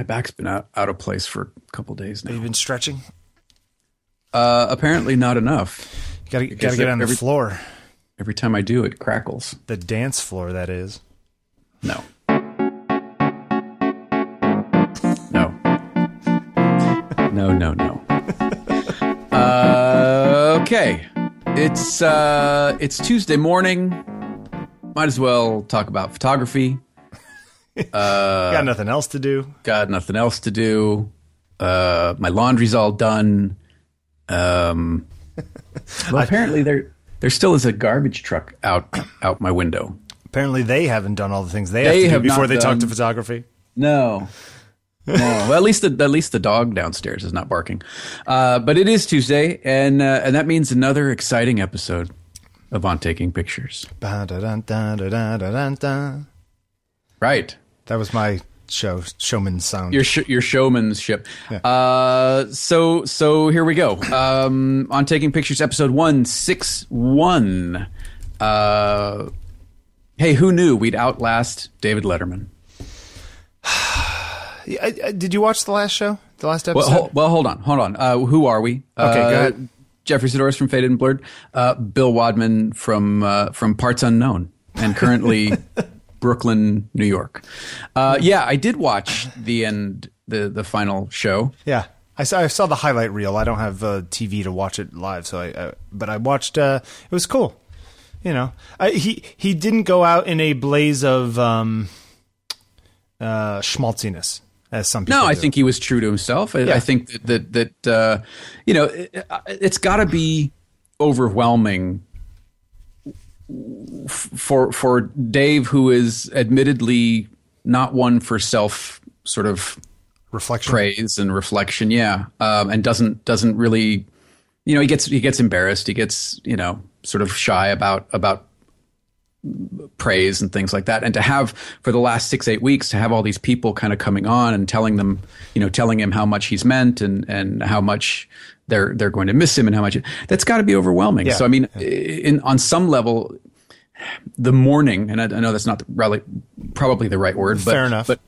My back's been out, out of place for a couple days now. Have you been stretching? Uh, apparently not enough. You gotta, gotta get on the floor. Every time I do, it crackles. The dance floor, that is. No. No. No, no, no. Uh, okay. It's uh it's Tuesday morning. Might as well talk about photography. Got nothing else to do. Got nothing else to do. Uh my laundry's all done. Um well, apparently there there still is a garbage truck out out my window. Apparently, they haven't done all the things they, They have to have do before they talk to photography. No. No. Well, at least the at least the dog downstairs is not barking. Uh, but it is Tuesday, and uh, and that means another exciting episode of On Taking Pictures. Right. That was my show showman sound. Your sh- your showmanship. Uh, so so here we go. Um, on Taking Pictures, episode one six one. Uh, hey, who knew we'd outlast David Letterman? Yeah, did you watch the last show? The last Well, episode? well, hold on, hold on. Uh, who are we? Okay, uh, go ahead. Jeffery Saddoris from Faded and Blurred, uh, Bill Wadman from uh, from Parts Unknown, and currently Brooklyn, New York. Uh, yeah, I did watch the end, the the final show. yeah, I saw. I saw the highlight reel. I don't have uh, TV to watch it live, so I. I but I watched. Uh, it was cool. You know, I, he he didn't go out in a blaze of um, uh, schmaltziness as some people. No, I do. think he was true to himself. I, Yeah. I think that that, that uh, you know it, it's got to be overwhelming for for Dave, who is admittedly not one for self sort of reflection. praise and reflection. Yeah, um, and doesn't doesn't really, you know, he gets he gets embarrassed. He gets you know sort of shy about about praise and things like that. And to have for the last six eight weeks to have all these people kind of coming on and telling them, you know, telling him how much he's meant and and how much they're they're going to miss him and how much that's got to be overwhelming. Yeah. So I mean, in on some level. The mourning, and I, I know that's not really, probably the right word, but Fair enough. But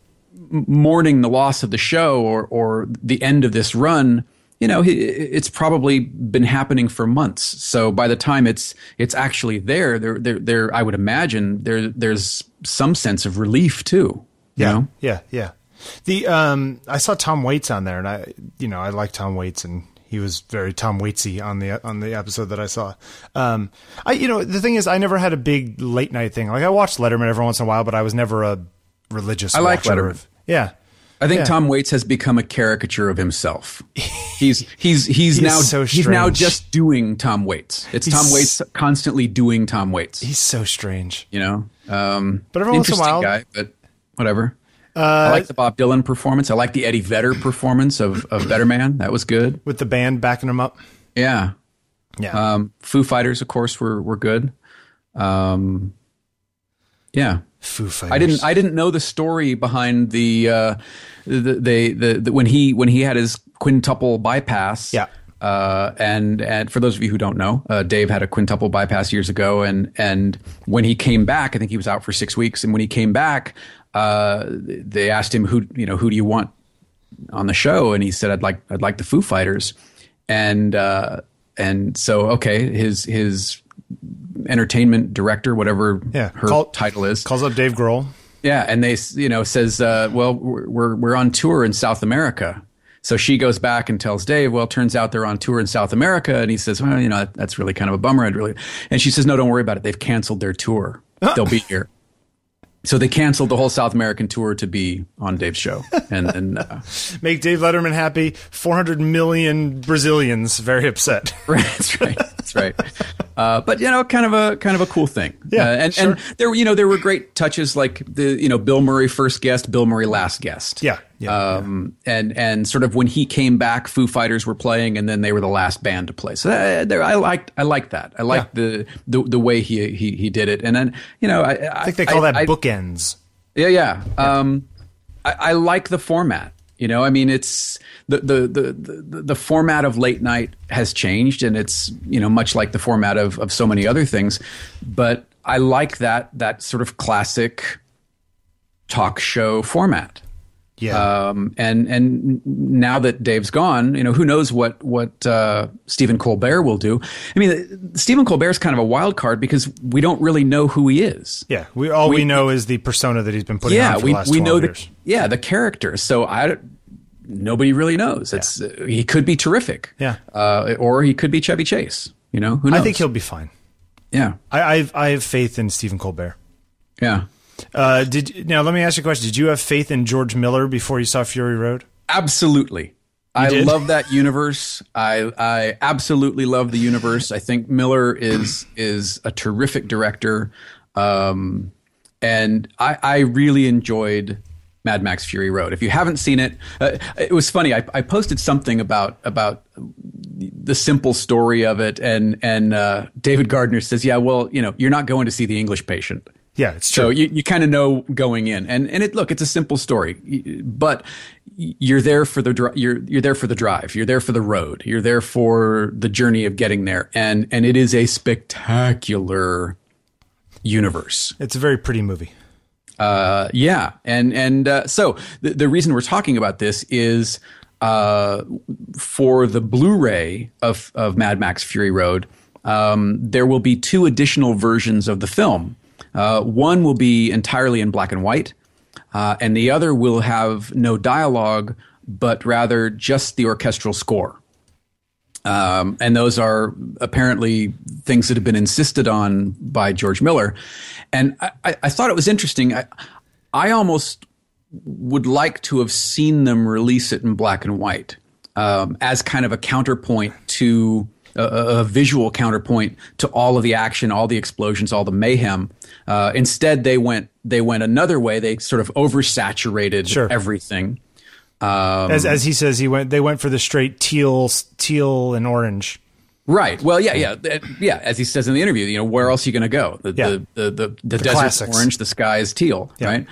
mourning the loss of the show or or the end of this run you know it's probably been happening for months so by the time it's it's actually there there there, there i would imagine there there's some sense of relief too you Yeah, know? yeah, yeah. The um, I saw Tom Waits on there, and I, you know, I like Tom Waits, and he was very Tom Waitsy on the on the episode that I saw. Um, I, you know, the thing is, I never had a big late night thing. Like I watched Letterman every once in a while, but I was never a religious. I like Letterman. Of, yeah, I think Yeah. Tom Waits has become a caricature of himself. He's he's he's He's now so he's now just doing Tom Waits. It's Tom Waits constantly doing Tom Waits. he's so strange. You know, um, But every once in a while- guy, but whatever. I like the Bob Dylan performance. I like the Eddie Vedder performance of of Better Man. That was good. With the band backing him up. Yeah. Yeah, Um, Foo Fighters, of course, were were good. Um, yeah. Foo Fighters. I didn't. I didn't know the story behind the uh, the, the, the the when he when he had his quintuple bypass. Yeah. Uh, and and for those of you who don't know, uh, Dave had a quintuple bypass years ago, and and when he came back, I think he was out for six weeks, and when he came back, uh, they asked him who you know who do you want on the show, and he said I'd like I'd like the Foo Fighters, and uh, and so okay, his his entertainment director, whatever Yeah, her call- title is, calls up Dave Grohl. yeah, and they you know says, uh, well, we're we're- on tour in South America. So she goes back and tells Dave, well, turns out they're on tour in South America, and he says, well, you know, that, that's really kind of a bummer. I'd really, and she says, no, don't worry about it. They've canceled their tour. They'll be here. So they canceled the whole South American tour to be on Dave's show, and and uh, Make Dave Letterman happy. Four hundred million Brazilians very upset. Right, that's right. That's right. Uh, but you know, kind of a kind of a cool thing. Yeah, Uh, and sure. and there you know there were great touches like the you know Bill Murray first guest, Bill Murray last guest. Yeah, yeah, Um, and and sort of when he came back, Foo Fighters were playing, and then they were the last band to play. So uh, I liked I liked that. I liked the, the the way he he he did it. And then you know I I think they call that I, bookends. yeah, yeah. Um, I, I like the format. You know, I mean, it's the, the the the the format of late night has changed, and it's you know much like the format of of so many other things. But I like that that sort of classic talk show format. Yeah. Um, and and now that Dave's gone, you know, who knows what what uh, Stephen Colbert will do? I mean, Stephen Colbert's kind of a wild card because we don't really know who he is. Yeah, we all we, we know is the persona that he's been putting yeah, on for we the last we know years. the yeah the character. So I nobody really knows. It's uh, he could be terrific. Yeah. Uh, or he could be Chevy Chase. You know, who knows? I think he'll be fine. Yeah. I I've, I have faith in Stephen Colbert. Yeah. Uh, did now? Let me ask you a question. Did you have faith in George Miller before you saw Fury Road? Absolutely. I did? love that universe. I I absolutely love the universe. I think Miller is is a terrific director, um, and I, I really enjoyed Mad Max Fury Road. If you haven't seen it, uh, it was funny. I, I posted something about about the simple story of it, and and uh, David Gardner says, "Yeah, well, you know, you're not going to see the English Patient." Yeah, it's true. So you, you kind of know going in, and and it look, it's a simple story, but you're there for the you're you're there for the drive, you're there for the road, you're there for the journey of getting there, and and it is a spectacular universe. it's a very pretty movie. Uh, yeah, and and uh, so the the reason we're talking about this is uh, for the Blu-ray of of Mad Max Fury Road. Um, there will be two additional versions of the film. Uh, one will be entirely in black and white, uh, and the other will have no dialogue, but rather just the orchestral score. Um, and those are apparently things that have been insisted on by George Miller. And I, I, thought it was interesting. I, I almost would like to have seen them release it in black and white um, as kind of a counterpoint to a, a visual counterpoint to all of the action, all the explosions, all the mayhem. Uh, instead, they went they went another way. They sort of oversaturated Sure. everything. Um, As as he says, he went. They went for the straight teal, teal and orange. Right. Well, yeah, yeah, yeah. As he says in the interview, you know, where else are you going to go? The Yeah. the the the, the, desert's classics. orange, the sky is teal, right?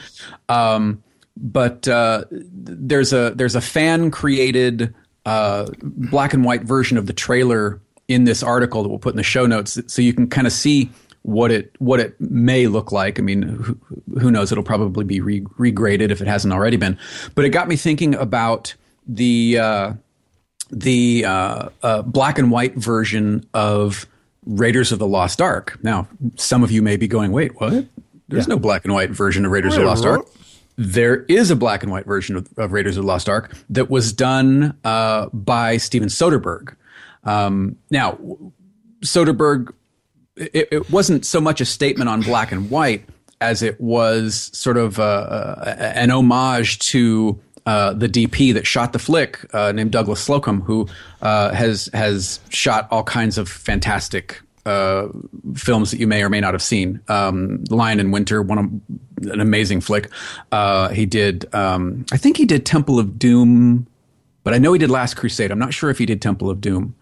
Um, but uh, there's a there's a fan created uh, black and white version of the trailer in this article that we'll put in the show notes, so you can kind of see what it what it may look like. I mean, who, who knows? It'll probably be re- regraded if it hasn't already been. But it got me thinking about the. Uh, the uh, uh, black and white version of Raiders of the Lost Ark. Now, some of you may be going, "Wait, what? There's no black and white version of Raiders of the Lost Ark." There is a black and white version of, of Raiders of the Lost Ark that was done uh, by Steven Soderbergh. Um, now, Soderbergh, it, it wasn't so much a statement on black and white as it was sort of uh, uh, an homage to uh, the DP that shot the flick, uh, named Douglas Slocombe, who uh, has has shot all kinds of fantastic uh, films that you may or may not have seen. Um, Lion in Winter, one of, an amazing flick. He did, um, I think he did Temple of Doom, but I know he did Last Crusade. I'm not sure if he did Temple of Doom.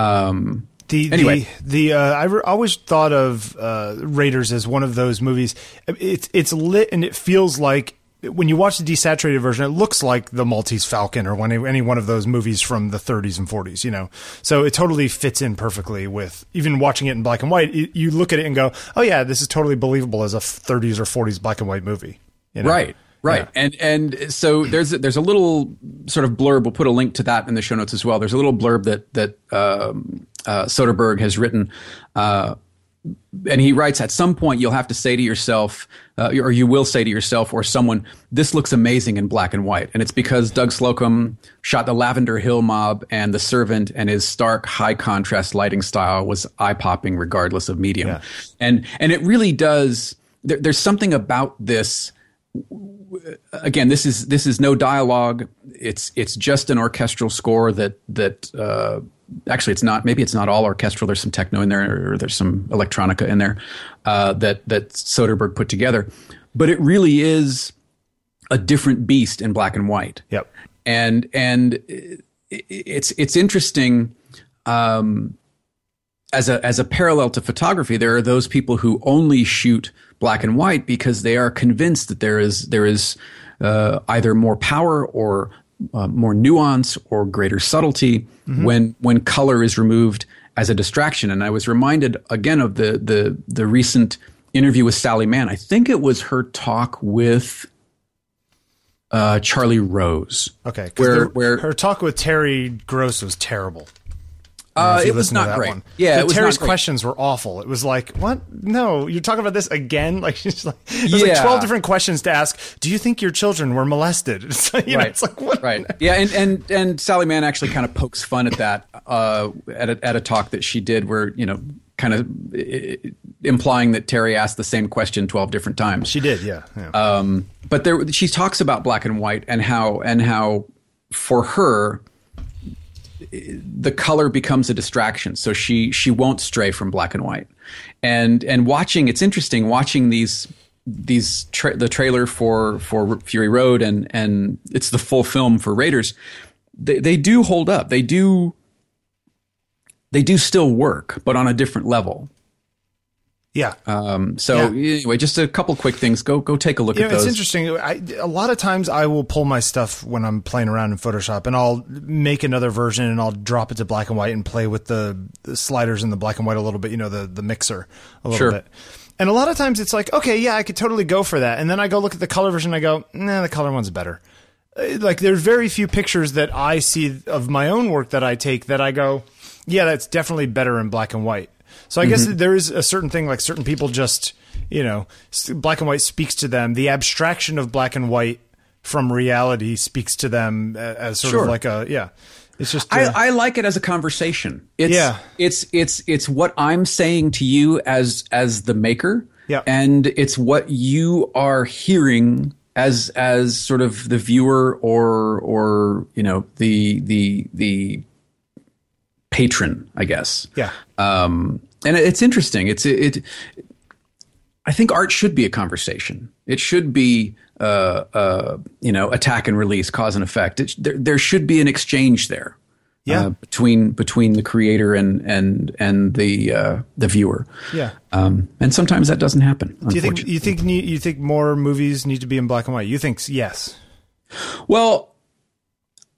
Um, The Anyway. the the uh, I re- always thought of uh, Raiders as one of those movies. It's it's lit and it feels like when you watch the desaturated version, it looks like the Maltese Falcon or one any one of those movies from the 30s and 40s. You know, so it totally fits in perfectly with even watching it in black and white. You, you look at it and go, "Oh yeah, this is totally believable as a 30s or 40s black and white movie." You know? Right. Right. And and so there's a, there's a little sort of blurb. We'll put a link to that in the show notes as well. There's a little blurb that that um, uh, Soderbergh has written. Uh, and he writes, at some point, you'll have to say to yourself, uh, or you will say to yourself or someone, this looks amazing in black and white. And it's because Doug Slocombe shot the Lavender Hill Mob and The Servant, and his stark, high contrast lighting style was eye popping regardless of medium. Yeah. And, and it really does, there, there's something about this again, this is this is no dialogue. It's it's just an orchestral score that that uh, actually it's not. Maybe it's not all orchestral. There's some techno in there, or there's some electronica in there uh, that that Soderbergh put together. But it really is a different beast in black and white. Yep. And and it's it's interesting. Um, as a as a parallel to photography, there are those people who only shoot black and white because they are convinced that there is there is uh, either more power or uh, more nuance or greater subtlety when when color is removed as a distraction. And I was reminded again of the the the recent interview with Sally Mann. I think it was her talk with uh, Charlie Rose. Okay, where the- where her talk with Terry Gross was terrible. Uh, it was not great. one. Yeah, The it was Terry's questions were awful. It was like, what? No, you're talking about this again? Like, she's like there's like twelve different questions to ask. Do you think your children were molested? It's like, you know, Right. it's like what? right yeah and, and and sally mann actually kind of pokes fun at that uh, at, a, at a talk that she did where you know kind of implying that terry asked the same question 12 different times She did, yeah. yeah. um, but there she talks about black and white and how and how for her the color becomes a distraction so she she won't stray from black and white. And and watching it's interesting watching these these tra- the trailer for for Fury Road and and it's the full film for Raiders. They they do hold up. They do they do still work but on a different level yeah. um so anyway just a couple quick things go go take a look You at know, it's interesting. I, a lot of times I will pull my stuff when I'm playing around in Photoshop and I'll make another version and I'll drop it to black and white and play with the, the sliders in the black and white a little bit, you know, the, the mixer a little Sure. bit. And a lot of times it's like, okay, yeah, I could totally go for that. And then I go look at the color version and I go, nah, the color one's better. Uh, Like there's very few pictures that I see of my own work that I take that I go, yeah, that's definitely better in black and white. So I guess there is a certain thing like certain people just, you know, black and white speaks to them. The abstraction of black and white from reality speaks to them as sort Sure. of like a yeah. It's just I, uh, I like it as a conversation. It's, Yeah. it's it's it's what I'm saying to you as as the maker, Yeah. and it's what you are hearing as as sort of the viewer or or you know the the the patron, I guess. yeah. Um, and it's interesting. It's it, it. I think art should be a conversation. It should be, uh, uh, you know, attack and release, cause and effect. It, there, there should be an exchange there, Yeah. uh, between between the creator and and and the uh, the viewer. Yeah. Um, and sometimes that doesn't happen. Do you think you think you think more movies need to be in black and white? You think yes. Well,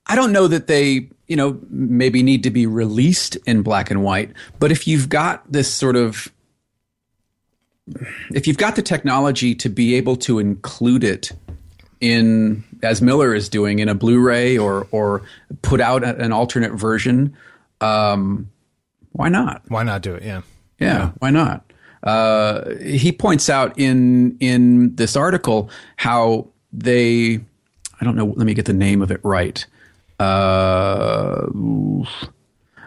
I don't know that they, you know, maybe need to be released in black and white, but if you've got this sort of if you've got the technology to be able to include it in as Miller is doing in a Blu-ray or or put out an alternate version, um, why not? Why not do it? Yeah. Yeah, why not? Uh, he points out in in this article how they, I don't know. Let me get the name of it right. Uh,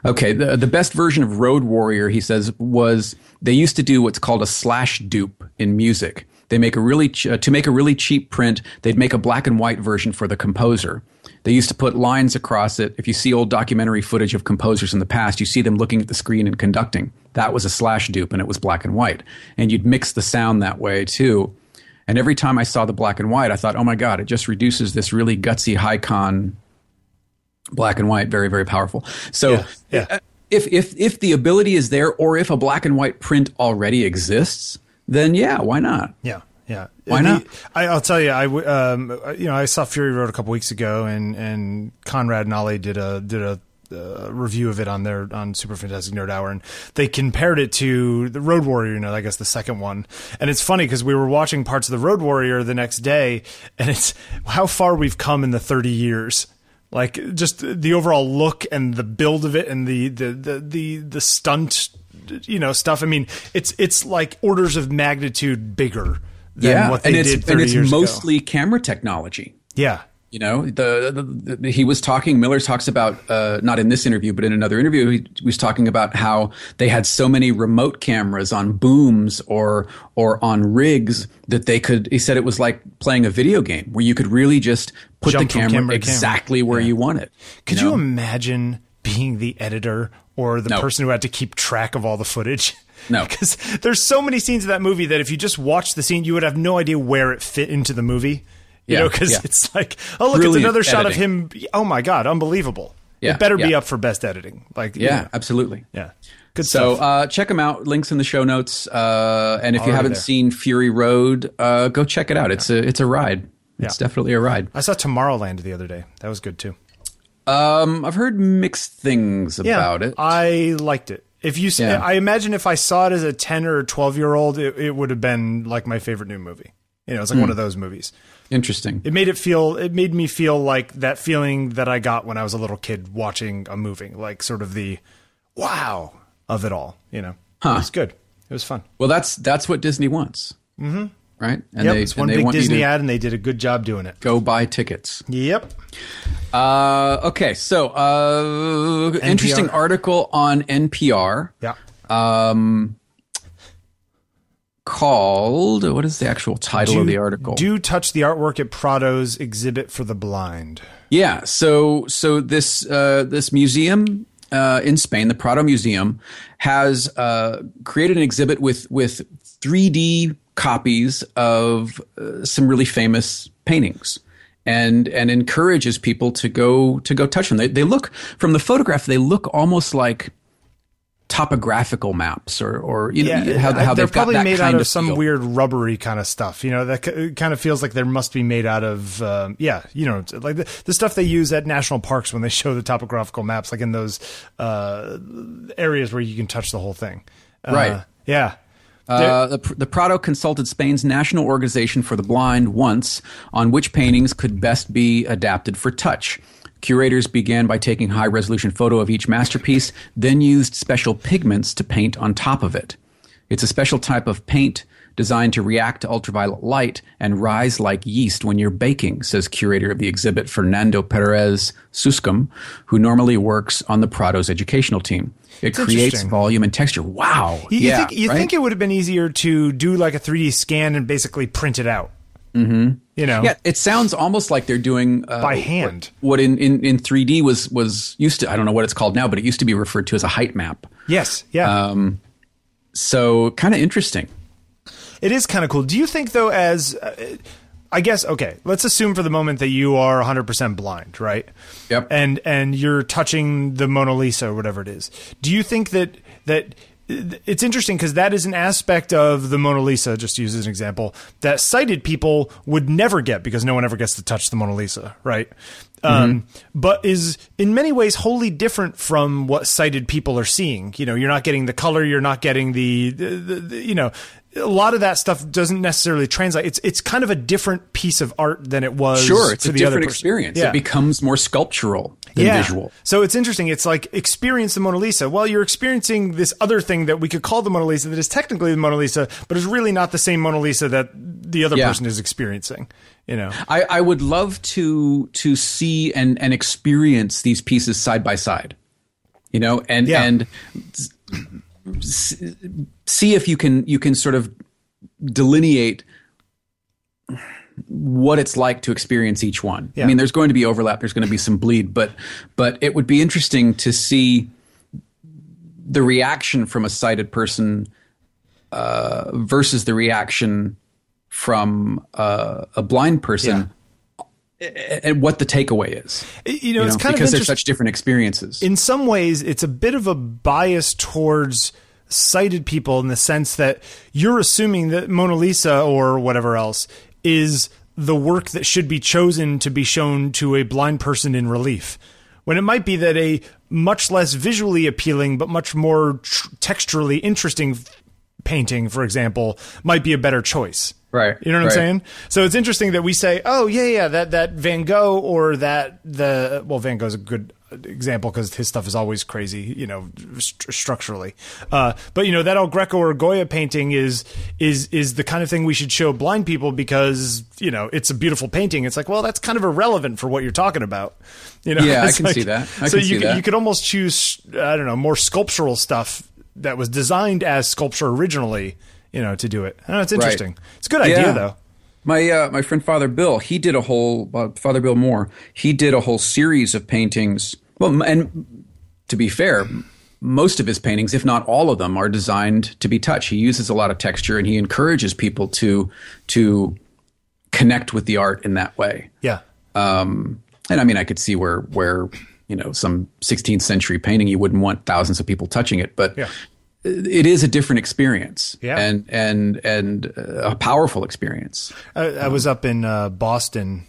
okay, the the best version of Road Warrior, he says, was they used to do what's called a slash dupe in music. They make a really ch- uh, to make a really cheap print. They'd make a black and white version for the composer. They used to put lines across it. If you see old documentary footage of composers in the past, you see them looking at the screen and conducting. That was a slash dupe, and it was black and white. And you'd mix the sound that way too. And every time I saw the black and white, I thought, oh my god, it just reduces this really gutsy high con black and white, very very powerful. So Yeah, yeah. uh, if if if the ability is there, or if a black and white print already exists, then yeah, why not? Yeah, yeah. Why The- not? I, I'll tell you. I um, you know I saw Fury Road a couple weeks ago, and and Conrad and Ali did a did a. Uh, review of it on their on Super Fantastic Nerd Hour, and they compared it to the Road Warrior. You know, I guess the second one. And it's funny because we were watching parts of the Road Warrior the next day, and it's how far we've come in the thirty years. Like just the overall look and the build of it, and the the the the, the stunt, you know, stuff. I mean, it's it's like orders of magnitude bigger than yeah, what they and it's did 30 and it's years ago. mostly camera technology. Yeah. You know, the, the, the he was talking. Miller talks about uh, not in this interview, but in another interview, he was talking about how they had so many remote cameras on booms or or on rigs that they could. He said it was like playing a video game where you could really just put Jump the camera, camera to camera. exactly where you want it. Could know? you imagine being the editor or the No. person who had to keep track of all the footage? No. Because there's so many scenes of that movie that if you just watched the scene, you would have no idea where it fit into the movie. You Yeah, know, because yeah. it's like, oh, look, Brilliant it's another shot of him. Oh my God, unbelievable. Yeah, it better be up for best editing. Like, Yeah, absolutely. Yeah. Good So stuff. uh, check them out. Links in the show notes. Uh, and if you haven't there. seen Fury Road, uh, go check it out. It's a it's a ride. It's definitely a ride. I saw Tomorrowland the other day. That was good too. Um, I've heard mixed things about it. I liked it. If you, Yeah. I imagine if I saw it as a ten or twelve year old, it, it would have been like my favorite new movie. You know, it's like Hmm. one of those movies. Interesting. It made it feel. It made me feel like that feeling that I got when I was a little kid watching a movie, like sort of the wow of it all. You know, Huh. it was good. It was fun. Well, that's that's what Disney wants. Mm-hmm. Right? And yep, they, it's and one they big want Disney ad, and they did a good job doing it. Go buy tickets. Yep. Uh, okay, so uh, interesting article on NPR Yeah. um, called what is the actual title of the article? Do touch the artwork at Prado's exhibit for the blind. Yeah, so so this uh, this museum uh, in Spain, the Prado Museum, has uh, created an exhibit with with 3D copies of uh, some really famous paintings. And and encourages people to go to go touch them. They they look from the photograph. They look almost like topographical maps, or or you know how, how they're they've got probably that made kind out of, of some weird rubbery kind of stuff. You know, that kind of feels like there must be made out of, um, yeah, you know, like the, the stuff they use at national parks when they show the topographical maps, like in those uh, areas where you can touch the whole thing. Uh, Right. Yeah. Uh, the, the Prado consulted Spain's National Organization for the Blind once on which paintings could best be adapted for touch. Curators began by taking high resolution photo of each masterpiece, then used special pigments to paint on top of it. It's a special type of paint designed to react to ultraviolet light and rise like yeast when you're baking, says curator of the exhibit Fernando Perez Suescun, who normally works on the Prado's educational team. It creates volume and texture. Wow. You, you yeah, think you right? think it would have been easier to do like a 3D scan and basically print it out? Mm-hmm. You know, Yeah, it sounds almost like they're doing uh, By hand. What, in, in, in 3D was was used to I don't know what it's called now, but it used to be referred to as a height map. yes, yeah. Um, so kind of interesting. It is kind of cool. Do you think though as uh, I guess okay, let's assume for the moment that you are 100% blind, right? Yep. And and you're touching the Mona Lisa or whatever it is. Do you think that that it's interesting because that is an aspect of the Mona Lisa, just to use as an example, that sighted people would never get because no one ever gets to touch the Mona Lisa, right? Um, but is in many ways wholly different from what sighted people are seeing. You know, you're not getting the color, you're not getting the, the, the, the you know, a lot of that stuff doesn't necessarily translate. It's it's kind of a different piece of art than it was. Sure, it's to a the different experience. Yeah. It becomes more sculptural than visual. So it's interesting. It's like experience the Mona Lisa. Well, you're experiencing this other thing that we could call the Mona Lisa that is technically the Mona Lisa, but is really not the same Mona Lisa that the other Yeah. person is experiencing. You know. I, I would love to to see and and experience these pieces side by side. You know, and Yeah. and see if you can you can sort of delineate what it's like to experience each one. Yeah. I mean, there's going to be overlap. There's going to be some bleed, but but it would be interesting to see the reaction from a sighted person uh, versus the reaction from uh, a blind person and what the takeaway is. You know, You know, it's kind because of they're such different experiences. in some ways, it's a bit of a bias towards sighted people in the sense that you're assuming that Mona Lisa or whatever else is the work that should be chosen to be shown to a blind person in relief. When it might be that a much less visually appealing but much more texturally interesting painting, for example, might be a better choice. Right, You know what right. I'm saying? So it's interesting that we say, "Oh yeah, yeah, that that Van Gogh or that the well, Van Gogh's a good example because his stuff is always crazy, you know, st- structurally. Uh, but you know that El Greco or Goya painting is is is the kind of thing we should show blind people because you know it's a beautiful painting. It's like, well, that's kind of irrelevant for what you're talking about. You know? Yeah, I can see that. I so can you could, that. you could almost choose, I don't know, more sculptural stuff that was designed as sculpture originally. You know, to do it. I don't know, it's interesting. It's a good idea Yeah. though. My uh, my friend Father Bill, he did a whole uh, Father Bill Moore. He did a whole series of paintings. Well, and to be fair, most of his paintings, if not all of them, are designed to be touched. He uses a lot of texture, and he encourages people to to connect with the art in that way. Yeah. Um, and I mean, I could see where where you know some 16th century painting, you wouldn't want thousands of people touching it, but Yeah. It is a different experience, Yeah. and and and uh, a powerful experience. I, I was up in uh, Boston.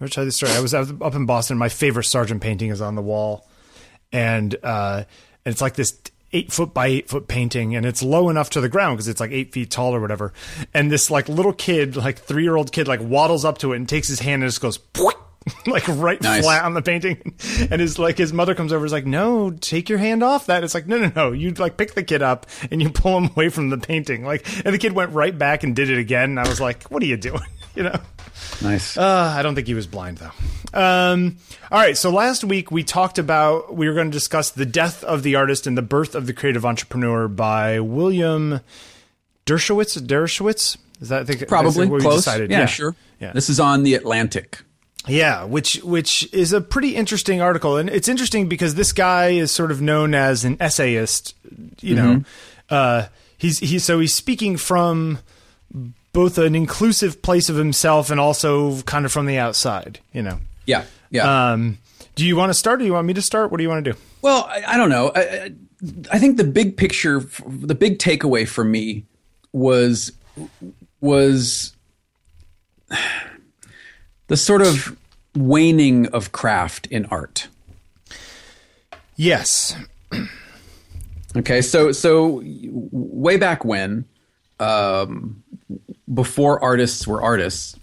I'll tell you the story. I was up up in Boston. My favorite Sargent painting is on the wall, and uh, and it's like this eight foot by eight foot painting and it's low enough to the ground because it's like eight feet tall or whatever. And this like little kid, like three year old kid, like waddles up to it and takes his hand and just goes, like right Nice. flat on the painting. And his like his mother comes over, is like, no, take your hand off that. It's like, no, no, no. You like pick the kid up and you pull him away from the painting. Like, and the kid went right back and did it again. And I was like, what are you doing? You know. Nice. Uh, I don't think he was blind though. Um, all right. So last week we talked about we were going to discuss the death of the artist and the birth of the creative entrepreneur by William Deresiewicz. Deresiewicz is that I think Probably what we close. decided? Yeah, sure. Yeah. This is on the Atlantic. Yeah, which which is a pretty interesting article, and it's interesting because this guy is sort of known as an essayist. You know, uh, he's he's so he's speaking from both an inclusive place of himself and also kind of from the outside. You know. Yeah. Yeah. Um, do you want to start, or do you want me to start? What do you want to do? Well, I, I don't know. I, I- I think the big picture, the big takeaway for me was was the sort of waning of craft in art. Yes. Okay, so so way back when, um, before artists were artists,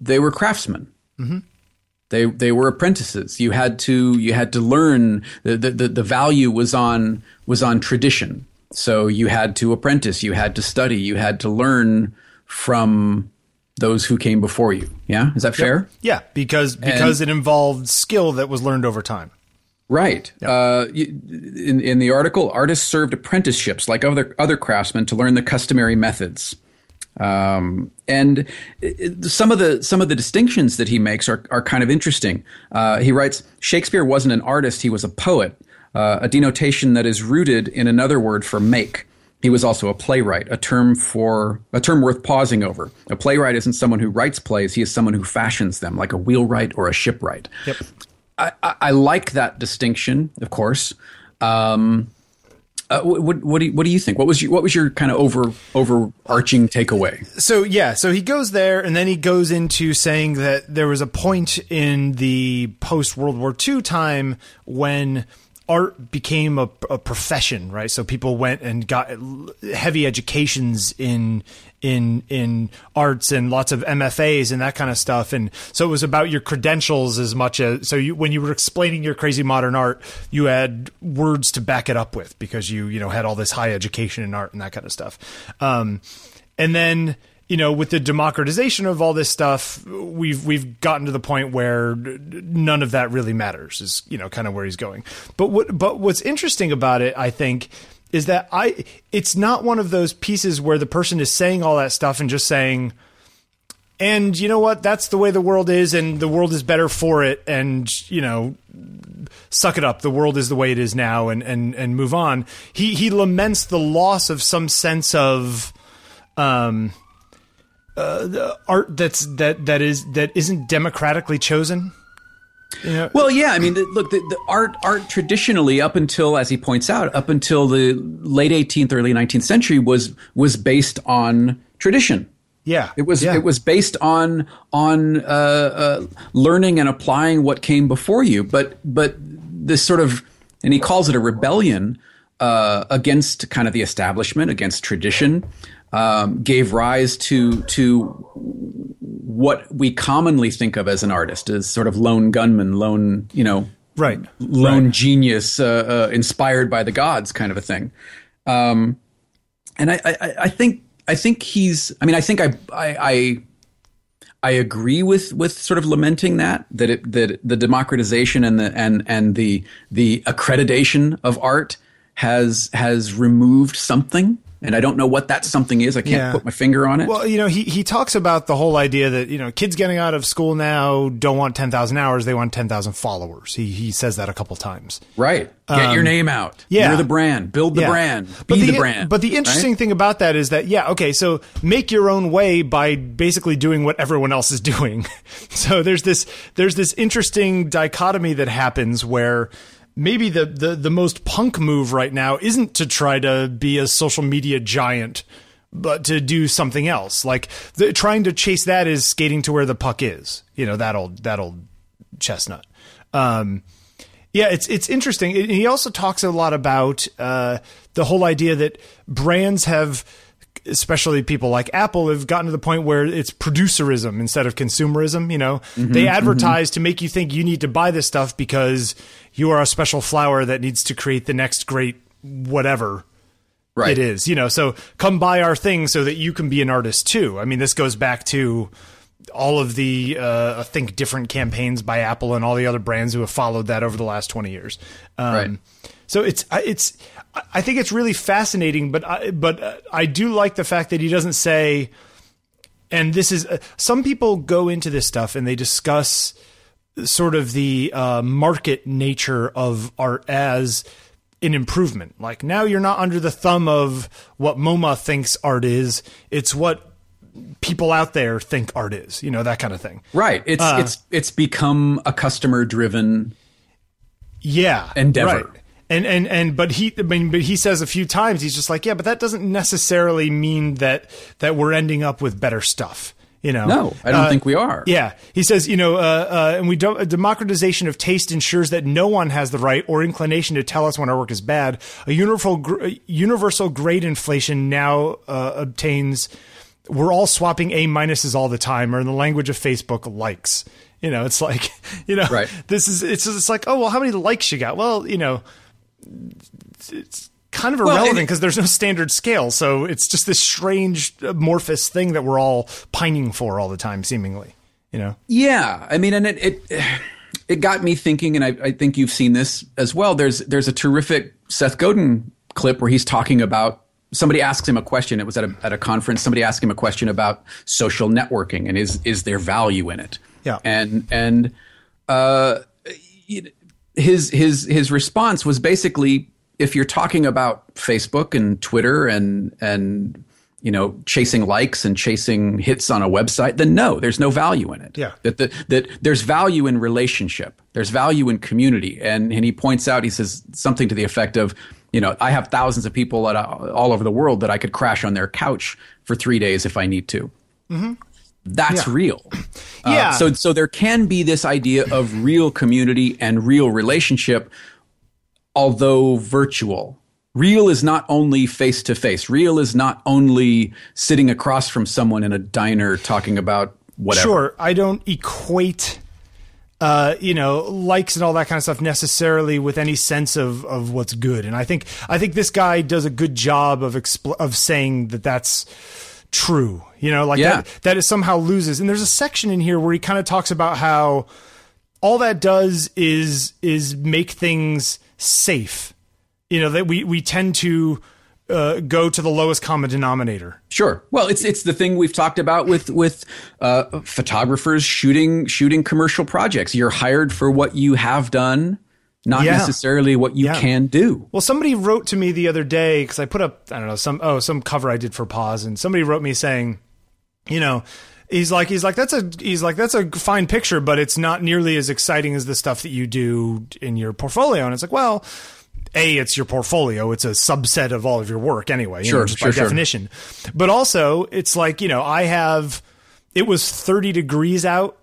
they were craftsmen. They they were apprentices. You had to you had to learn the the the value was on was on tradition. So you had to apprentice. You had to study. You had to learn from those who came before you. Yeah, is that fair? Yeah, because because it involved skill that was learned over time. Right. Uh, in, in the article, artists served apprenticeships like other other craftsmen to learn the customary methods. Um, and some of the some of the distinctions that he makes are are kind of interesting. Uh, he writes Shakespeare wasn't an artist; he was a poet, uh, a denotation that is rooted in another word for make. He was also a playwright, a term for a term worth pausing over. A playwright isn't someone who writes plays; he is someone who fashions them, like a wheelwright or a shipwright. Yep. I, I, I like that distinction, of course. Um, uh, what, what, do you, what do you think? What was your, what was your kind of over overarching takeaway? so yeah, so he goes there, and then he goes into saying that there was a point in the post World War II time when art became a, a profession, right? So people went and got heavy educations in in in arts and lots of MFAs and that kind of stuff, and so it was about your credentials as much as so you when you were explaining your crazy modern art, you had words to back it up with because you you know had all this high education in art and that kind of stuff. Um, and then you know with the democratization of all this stuff we've we've gotten to the point where none of that really matters is you know kind of where he's going. But what but what's interesting about it i think is that i it's not one of those pieces where the person is saying all that stuff and just saying and you know what? That's the way the world is and the world is better for it and you know suck it up. The world is the way it is now and and and move on. He he laments the loss of some sense of um uh, the art that's that that is that isn't democratically chosen you know, Well, yeah, I mean, the, look, the, the art art traditionally, up until as he points out, up until the late 18th, early 19th century, was was based on tradition. yeah It was yeah. it was based on on uh, uh, learning and applying what came before you, but but this sort of and he calls it a rebellion uh, against kind of the establishment, against tradition, um, gave rise to to what we commonly think of as an artist, as sort of lone gunman, lone you know right. lone genius uh, uh, inspired by the gods kind of a thing. Um, and I, I, I think I think he's I mean I think I I, I I agree with with sort of lamenting that that it, that the democratization and the and and the the accreditation of art has has removed something and I don't know what that something is I can't Yeah. put my finger on it Well, you know, he he talks about the whole idea that you know kids getting out of school now don't want ten thousand hours; they want ten thousand followers. He he says that a couple times. right get your name out Um, yeah. you're the brand build the Yeah. brand be the, the, brand But the interesting thing about that is that yeah, okay, so make your own way by basically doing what everyone else is doing. so there's this there's this interesting dichotomy that happens where maybe the, the the most punk move right now isn't to try to be a social media giant but to do something else like the, trying to chase that is skating to where the puck is you know that old that old chestnut um Yeah, it's it's interesting. He also talks a lot about uh, the whole idea that brands have, especially people like Apple, have gotten to the point where it's producerism instead of consumerism. You know, mm-hmm, they advertise mm-hmm. to make you think you need to buy this stuff because you are a special flower that needs to create the next great whatever right. it is. You know, so come buy our thing so that you can be an artist too. I mean, this goes back to all of the uh, I think different campaigns by Apple and all the other brands who have followed that over the last twenty years. Um, right. So it's it's I think it's really fascinating, but I, but I do like the fact that he doesn't say. And this is uh, some people go into this stuff and they discuss sort of the uh, market nature of art as an improvement. Like now you're not under the thumb of what MoMA thinks art is. It's what people out there think art is, you know, that kind of thing. Right. It's uh, it's it's become a customer driven yeah endeavor. Right. And and and but he I mean but he says a few times he's just like, yeah, but that doesn't necessarily mean that that we're ending up with better stuff. You know, no, I don't uh, think we are. Yeah, he says, you know, uh, uh, and we don't. A democratization of taste ensures that no one has the right or inclination to tell us when our work is bad. A universal, gr- universal grade inflation now uh, obtains we're all swapping A minuses all the time, or in the language of Facebook, likes. You know, it's like, you know, right. this is, it's, it's like, oh, well, how many likes you got? Well, you know, it's kind of irrelevant because well, there's no standard scale. So it's just this strange amorphous thing that we're all pining for all the time, seemingly, you know? Yeah. I mean, and it, it, it got me thinking, and I, I think you've seen this as well. There's, there's a terrific Seth Godin clip where he's talking about somebody asks him a question. It was at a, at a conference. Somebody asked him a question about social networking and is is there value in it? Yeah. And and uh, his his his response was basically, if you're talking about Facebook and Twitter and and you know chasing likes and chasing hits on a website, then no, there's no value in it. Yeah. That the, that there's value in relationship. There's value in community. And and he points out, he says something to the effect of you know, I have thousands of people at, all over the world that I could crash on their couch for three days if I need to. Mm-hmm. That's yeah. real. Uh, yeah. so, so there can be this idea of real community and real relationship, although virtual. Real is not only face to face. Real is not only sitting across from someone in a diner talking about whatever. Sure, I don't equate uh, you know, likes and all that kind of stuff necessarily with any sense of, of what's good. And I think I think this guy does a good job of expl- of saying that that's true. You know, like yeah. that that it somehow loses. And there's a section in here where he kind of talks about how all that does is is make things safe. You know, that we we tend to uh, go to the lowest common denominator. Sure. Well, it's it's the thing we've talked about with with uh, photographers shooting shooting commercial projects. You're hired for what you have done, not yeah. necessarily what you yeah. can do. Well, somebody wrote to me the other day because I put up I don't know some oh some cover I did for Pause, and somebody wrote me saying, you know. He's like he's like that's a he's like that's a fine picture, but it's not nearly as exciting as the stuff that you do in your portfolio. And it's like, well, a it's your portfolio it's a subset of all of your work anyway sure, know, just sure, by definition but also it's like you know i have it was 30 degrees out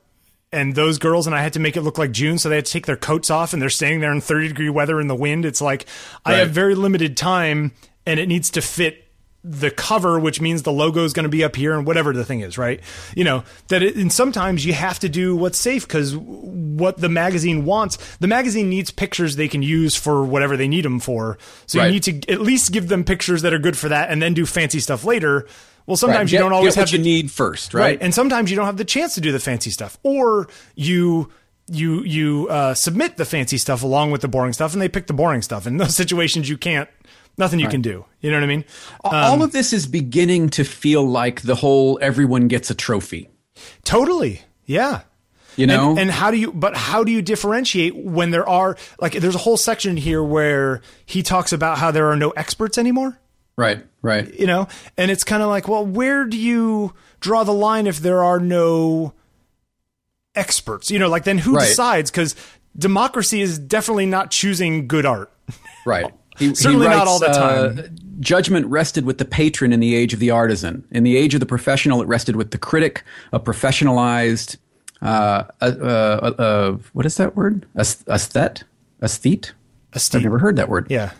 and those girls and i had to make it look like june so they had to take their coats off and they're standing there in 30 degree weather in the wind it's like right. i have very limited time and it needs to fit the cover, which means the logo is going to be up here and whatever the thing is, right? You know, that it, and sometimes you have to do what's safe because what the magazine wants, the magazine needs pictures they can use for whatever they need them for. So right. you need to at least give them pictures that are good for that and then do fancy stuff later. Well, sometimes right. get, you don't always have you the, need first, right? right? And sometimes you don't have the chance to do the fancy stuff or you you you uh, submit the fancy stuff along with the boring stuff and they pick the boring stuff. In those situations you can't nothing you right. can do. You know what I mean? Um, All of this is beginning to feel like the whole everyone gets a trophy. Totally. Yeah. You know? And, and, how do you, but how do you differentiate when there are, like, there's a whole section here where he talks about how there are no experts anymore. Right, right. You know? And it's kind of like, well, where do you draw the line if there are no experts? You know, like, then who right. decides? Because democracy is definitely not choosing good art. Right. He, Certainly he writes, not all the time. Uh, judgment rested with the patron in the age of the artisan. In the age of the professional, it rested with the critic, a professionalized, uh, uh, uh, uh what is that word? Aesthet? Aesthete? Aesthete. I've never heard that word. Yeah.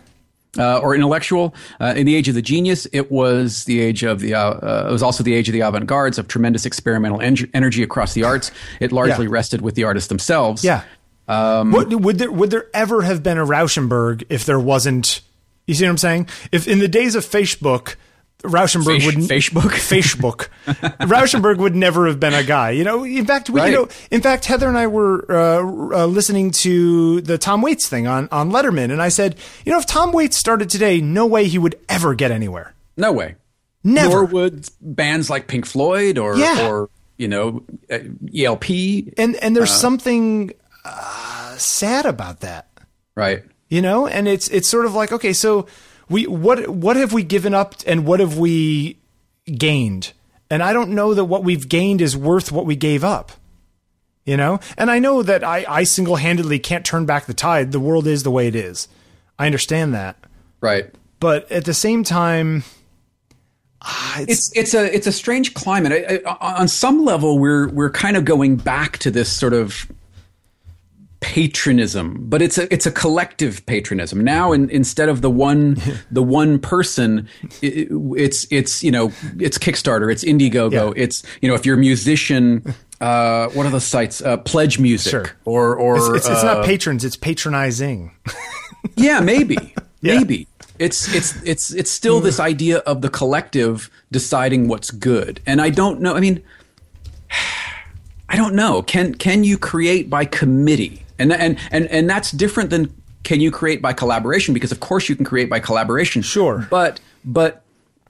Uh, or intellectual. Uh, in the age of the genius, it was the age of the. Uh, uh, it was also the age of the avant-gardes of tremendous experimental en- energy across the arts. It largely Yeah. rested with the artists themselves. Yeah. Um, would, would there would there ever have been a Rauschenberg if there wasn't? You see what I'm saying? If in the days of Facebook, Rauschenberg Face- would Facebook? Facebook, Rauschenberg would never have been a guy. You know, in fact, we, Right. you know, in fact, Heather and I were uh, uh, listening to the Tom Waits thing on on Letterman, and I said, you know, if Tom Waits started today, no way he would ever get anywhere. no way. Never. Nor would bands like Pink Floyd or Yeah. or you know uh, ELP. and and there's something uh, sad about that. Right. you know and it's it's sort of like okay so we what what have we given up and what have we gained and i don't know that what we've gained is worth what we gave up you know and i know that i i single-handedly can't turn back the tide the world is the way it is i understand that Right. but at the same time ah, it's, it's it's a it's a strange climate. I, I, on some level, we're we're kind of going back to this sort of patronism, but it's a it's a collective patronism. Now, in, instead of the one the one person, it, it's it's you know it's Kickstarter, it's Indiegogo, Yeah. it's you know if you're a musician. Uh, what are the sites? Uh, Pledge Music, Sure. or or it's, it's uh, not patrons it's patronizing yeah, maybe. Yeah. Maybe. It's it's it's it's still this idea of the collective deciding what's good. And I don't know, I mean I don't know. Can can you create by committee? And and and and that's different than can you create by collaboration because of course you can create by collaboration. Sure. But but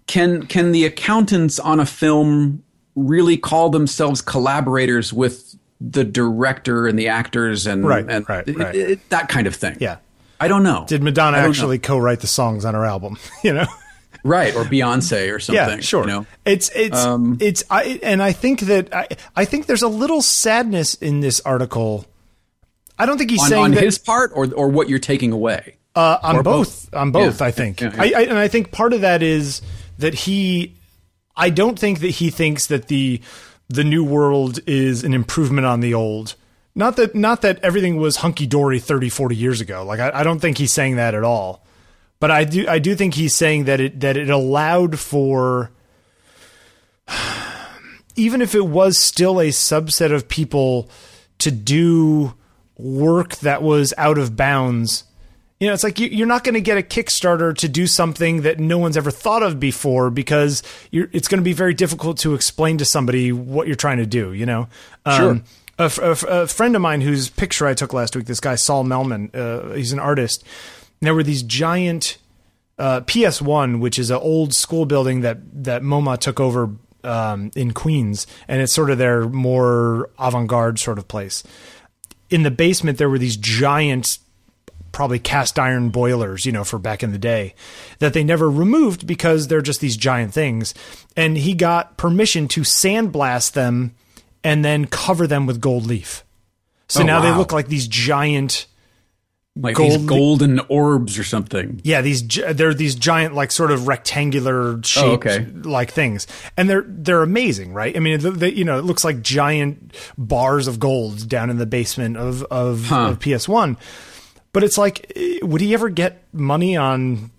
can can the accountants on a film really call themselves collaborators with the director and the actors and Right, and right, it- right. it- that kind of thing? Yeah. I don't know. did madonna don't know. actually co-write the songs on her album you know right or Beyonce or something? Yeah, sure. You know? It's it's um, it's I and I think that I I think there's a little sadness in this article. I don't think he's on, saying on that his part or or what you're taking away. uh, on both, both. on both. Yeah. I think, Yeah, yeah. I, I and I think part of that is that he. I don't think that he thinks that the the new world is an improvement on the old. Not that not that everything was hunky dory 30, 40 years ago. Like I, I don't think he's saying that at all. But I do I do think he's saying that it that it allowed for even if it was still a subset of people to do work that was out of bounds. You know, it's like you- you're not going to get a Kickstarter to do something that no one's ever thought of before because you're, it's going to be very difficult to explain to somebody what you're trying to do. You know, Sure. a, f- a f- a friend of mine whose picture I took last week, this guy Saul Melman, uh, he's an artist. And there were these giant uh, PS1, which is an old school building that that MoMA took over um, in Queens, and it's sort of their more avant-garde sort of place. In the basement, there were these giant, probably cast iron boilers, you know, for back in the day, that they never removed because they're just these giant things. And he got permission to sandblast them and then cover them with gold leaf. So Oh, now they look like these giant Like Gold- these golden orbs or something. Yeah, these they're these giant like sort of rectangular shaped Oh, okay. like things, and they're they're amazing, right? I mean, they, they, you know, it looks like giant bars of gold down in the basement of of, Huh. of PS One, but it's like, eh, would he ever get money on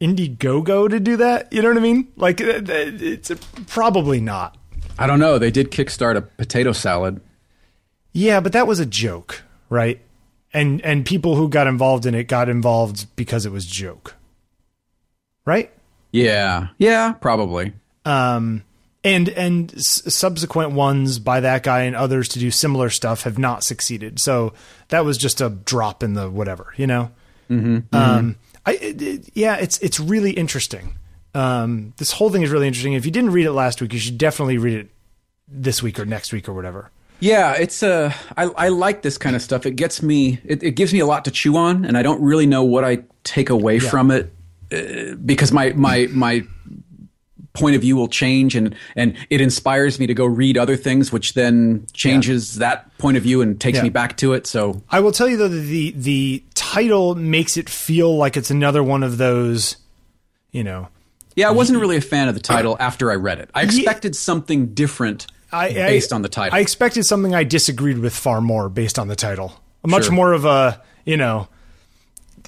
Indiegogo to do that? You know what I mean? Like, eh, eh, it's probably not. I don't know. They did kickstart a potato salad. Yeah, but that was a joke, right? And and people who got involved in it got involved because it was joke, right? Yeah. Yeah, probably. um, and and s- subsequent ones by that guy and others to do similar stuff have not succeeded. So that was just a drop in the whatever, you know. Mm-hmm, um, I it, it- yeah, it's it's really interesting. Um, this whole thing is really interesting. If you didn't read it last week, you should definitely read it this week or next week or whatever. Yeah, it's uh, I, I like this kind of stuff. It gets me, it, it gives me a lot to chew on, and I don't really know what I take away from it uh, because my my my point of view will change, and and it inspires me to go read other things, which then changes that point of view and takes Yeah. me back to it. So I will tell you though the the title makes it feel like it's another one of those, you know, yeah, I wasn't really a fan of the title after I read it. I expected something different I, I- based on the title. I expected something I disagreed with far more based on the title. Much Sure. more of a, you know,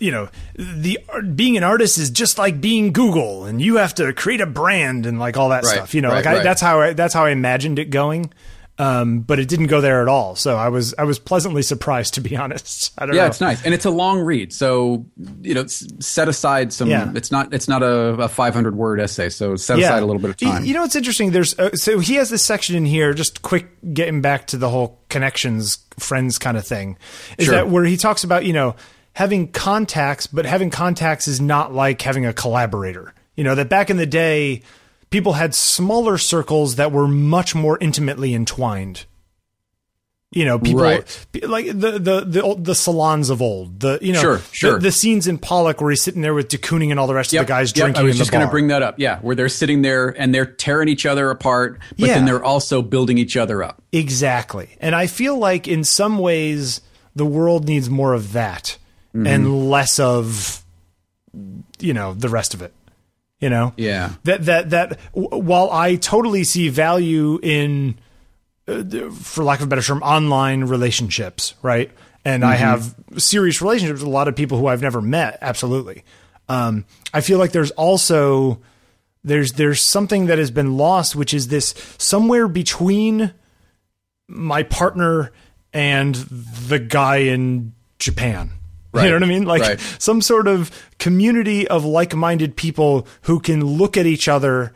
you know the being an artist is just like being Google, and you have to create a brand and like all that Right, stuff. You know, right, like I, right. that's how I, that's how I imagined it going. Um, but it didn't go there at all. So I was I was pleasantly surprised, to be honest. I don't Yeah, know. it's nice, and it's a long read. So you know, set aside some. Yeah. It's not. It's not a, a 500 word essay. So set aside a little bit of time. You know what's interesting? There's uh, so he has this section in here. Just quick, getting back to the whole connections, friends kind of thing. Is Sure. that where he talks about you know having contacts, but having contacts is not like having a collaborator. You know that back in the day, people had smaller circles that were much more intimately entwined. You know, people Right. like the the the old- the salons of old. The you know Sure, sure. The, scenes in Pollock where he's sitting there with de Kooning and all the rest of the guys yep, drinking. I was just going to bring that up. Yeah, where they're sitting there and they're tearing each other apart, but Yeah. then they're also building each other up. Exactly. And I feel like in some ways the world needs more of that Mm-hmm. and less of you know the rest of it. You know? Yeah. That that that while I totally see value in uh, for lack of a better term online relationships, right? And I have serious relationships with a lot of people who I've never met, absolutely. Um, I feel like there's also there's there's something that has been lost which is this somewhere between my partner and the guy in Japan. Right. You know what I mean? Like Right. some sort of community of like-minded people who can look at each other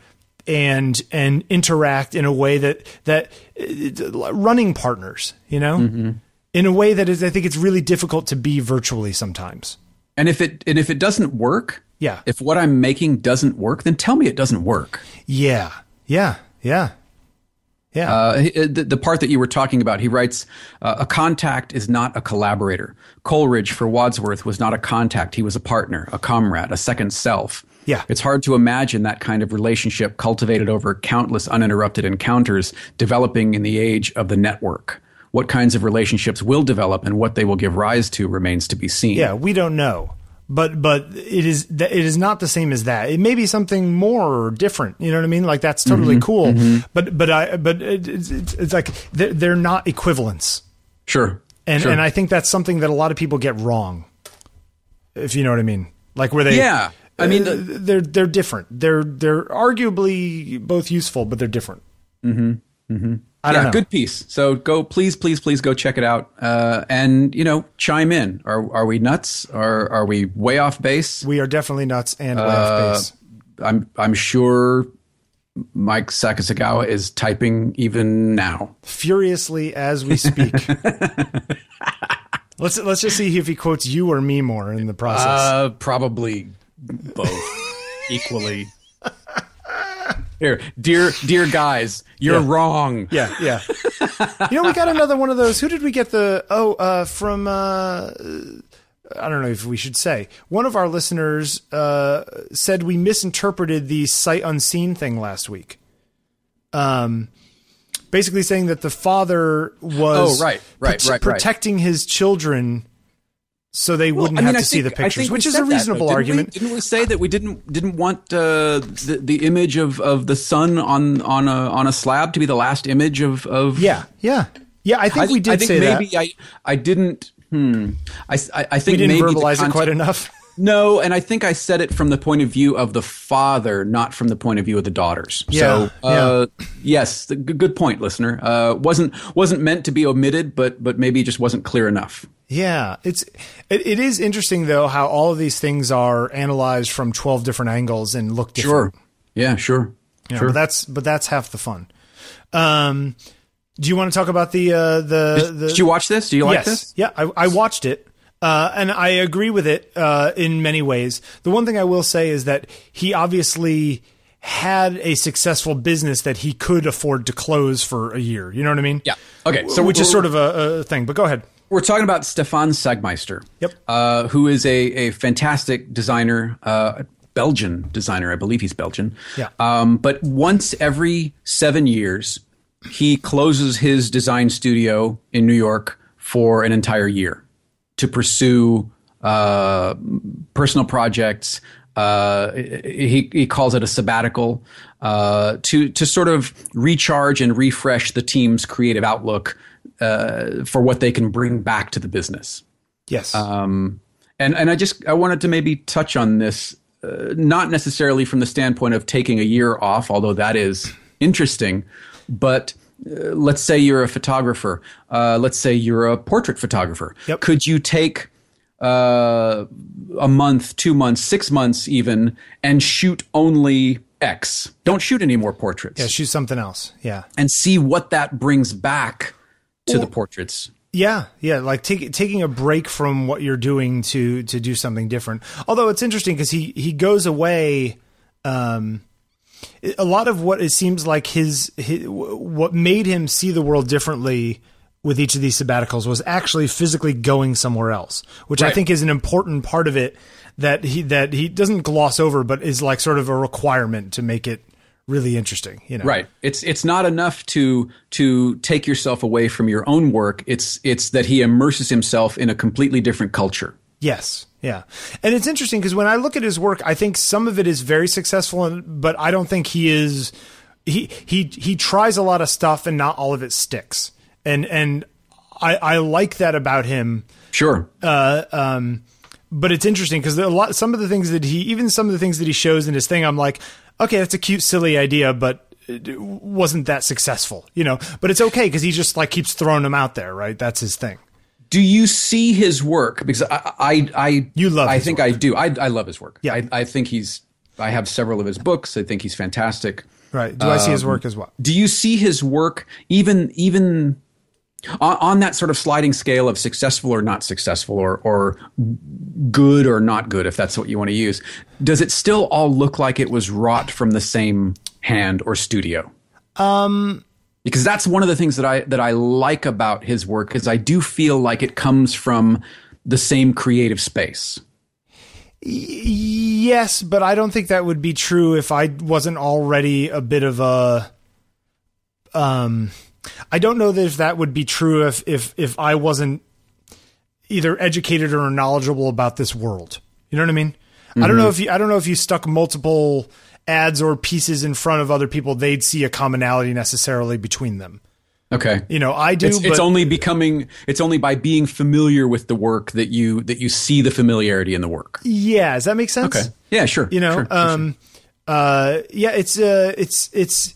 and and interact in a way that that uh, running partners, you know? Mm-hmm. In a way that is I think it's really difficult to be virtually sometimes. And if it and if it doesn't work, Yeah. if what I'm making doesn't work, then tell me it doesn't work. Yeah. Yeah. Yeah. Yeah. Uh, uh, the, the part that you were talking about, he writes, uh, a contact is not a collaborator. Coleridge for Wordsworth was not a contact. He was a partner, a comrade, a second self. Yeah. It's hard to imagine that kind of relationship cultivated over countless uninterrupted encounters developing in the age of the network. What kinds of relationships will develop and what they will give rise to remains to be seen. Yeah, we don't know, but but it is it is not the same as that. It may be something more or different. You know what I mean? Like that's totally cool. But but I but it, it's, it's like they're, they're not equivalents, Sure. and Sure. and I think that's something that a lot of people get wrong. If you know what I mean, like where they Yeah. I mean, uh, the- they're they're different. They're they're arguably both useful, but they're different. Mm-hmm. Mm-hmm. I yeah, know. good piece. So go, please, please, please go check it out, uh, and you know, chime in. Are are we nuts? Are are we way off base? We are definitely nuts and way Uh, off base. I'm I'm sure Mike Sakasegawa is typing even now. furiously as we speak. let's let's just see if he quotes you or me more in the process. Uh, probably both equally. Here, dear dear guys, you're Yeah. wrong. yeah, yeah. you know, we got another one of those. Who did we get the? Oh, uh, from. Uh, I don't know if we should say. One of our listeners uh, said we misinterpreted the sight unseen thing last week. Um, basically saying that the father was Oh, right, right, right, right. protecting his children so they wouldn't I mean, have I to see the pictures, which is a that, reasonable we? argument. Didn't we say that we didn't didn't want uh, the the image of, of the sun on on a on a slab to be the last image of of Yeah, yeah, yeah. I think I, we did I think say maybe that. I I didn't. Hmm. I, I, I think We didn't maybe verbalize it quite enough. No, and I think I said it from the point of view of the father, not from the point of view of the daughters. Yeah, so, uh, yes, the, g- good point, listener. Uh, wasn't wasn't meant to be omitted, but but maybe just wasn't clear enough. Yeah, it's it, it is interesting though how all of these things are analyzed from twelve different angles and look different. Sure. Yeah. Sure. Yeah, sure. but that's but that's half the fun. Um, do you want to talk about the uh, the the? Did you watch this? Do you like yes, this? yeah, I, I watched it. Uh, and I agree with it uh, in many ways. The one thing I will say is that he obviously had a successful business that he could afford to close for a year. You know what I mean? Yeah. Okay. So which is sort of a, a thing. But go ahead. We're talking about Stefan Sagmeister. Yep. Uh, who is a, a fantastic designer, uh, Belgian designer. I believe he's Belgian. Yeah. Um, but once every seven years, he closes his design studio in New York for an entire year to pursue uh, personal projects. Uh, he, he calls it a sabbatical uh, to to sort of recharge and refresh the team's creative outlook uh, for what they can bring back to the business. Yes. Um, and and I just I wanted to maybe touch on this, uh, not necessarily from the standpoint of taking a year off, although that is interesting, but. Uh, let's say you're a photographer. Uh, let's say you're a portrait photographer. Yep. Could you take uh, a month, two months, six months, even, and shoot only X? Don't shoot any more portraits. Yeah, shoot something else. Yeah. and see what that brings back to the portraits. Yeah, yeah, like take, taking a break from what you're doing to to do something different. Although it's interesting because he he goes away. Um, a lot of what it seems like his, his what made him see the world differently with each of these sabbaticals was actually physically going somewhere else, which I think is an important part of it that he that he doesn't gloss over, but is like sort of a requirement to make it really interesting. You know, Right. It's it's not enough to to take yourself away from your own work. It's it's that he immerses himself in a completely different culture. Yes. Yeah. And it's interesting because when I look at his work, I think some of it is very successful, and, but I don't think he is. He he he tries a lot of stuff, and not all of it sticks. And and I I like that about him. Sure. Um, But it's interesting because a lot some of the things that he even some of the things that he shows in his thing, I'm like, okay, that's a cute, silly idea, but it wasn't that successful, you know. But it's okay because he just like keeps throwing them out there, right? That's his thing. Do you see his work? Because I I, I You love I think I do. I I love his work. Yeah. I, I think he's. I have several of his books. I think he's fantastic. Right? Do I see his work as well? Do you see his work even even on, on that sort of sliding scale of successful or not successful or or good or not good if that's what you want to use does it still all look like it was wrought from the same hand or studio um because that's one of the things that I that I like about his work is I do feel like it comes from the same creative space Yes, but I don't think that would be true if I wasn't already a bit of a. Um, I don't know that if that would be true if if if I wasn't either educated or knowledgeable about this world. You know what I mean? I don't know if you I don't know if you stuck multiple ads or pieces in front of other people, they'd see a commonality necessarily between them. okay You know, I do. it's, it's only becoming it's only by being familiar with the work that you that you see the familiarity in the work yeah. Does that make sense? okay yeah sure you know sure, sure, um uh yeah it's uh it's it's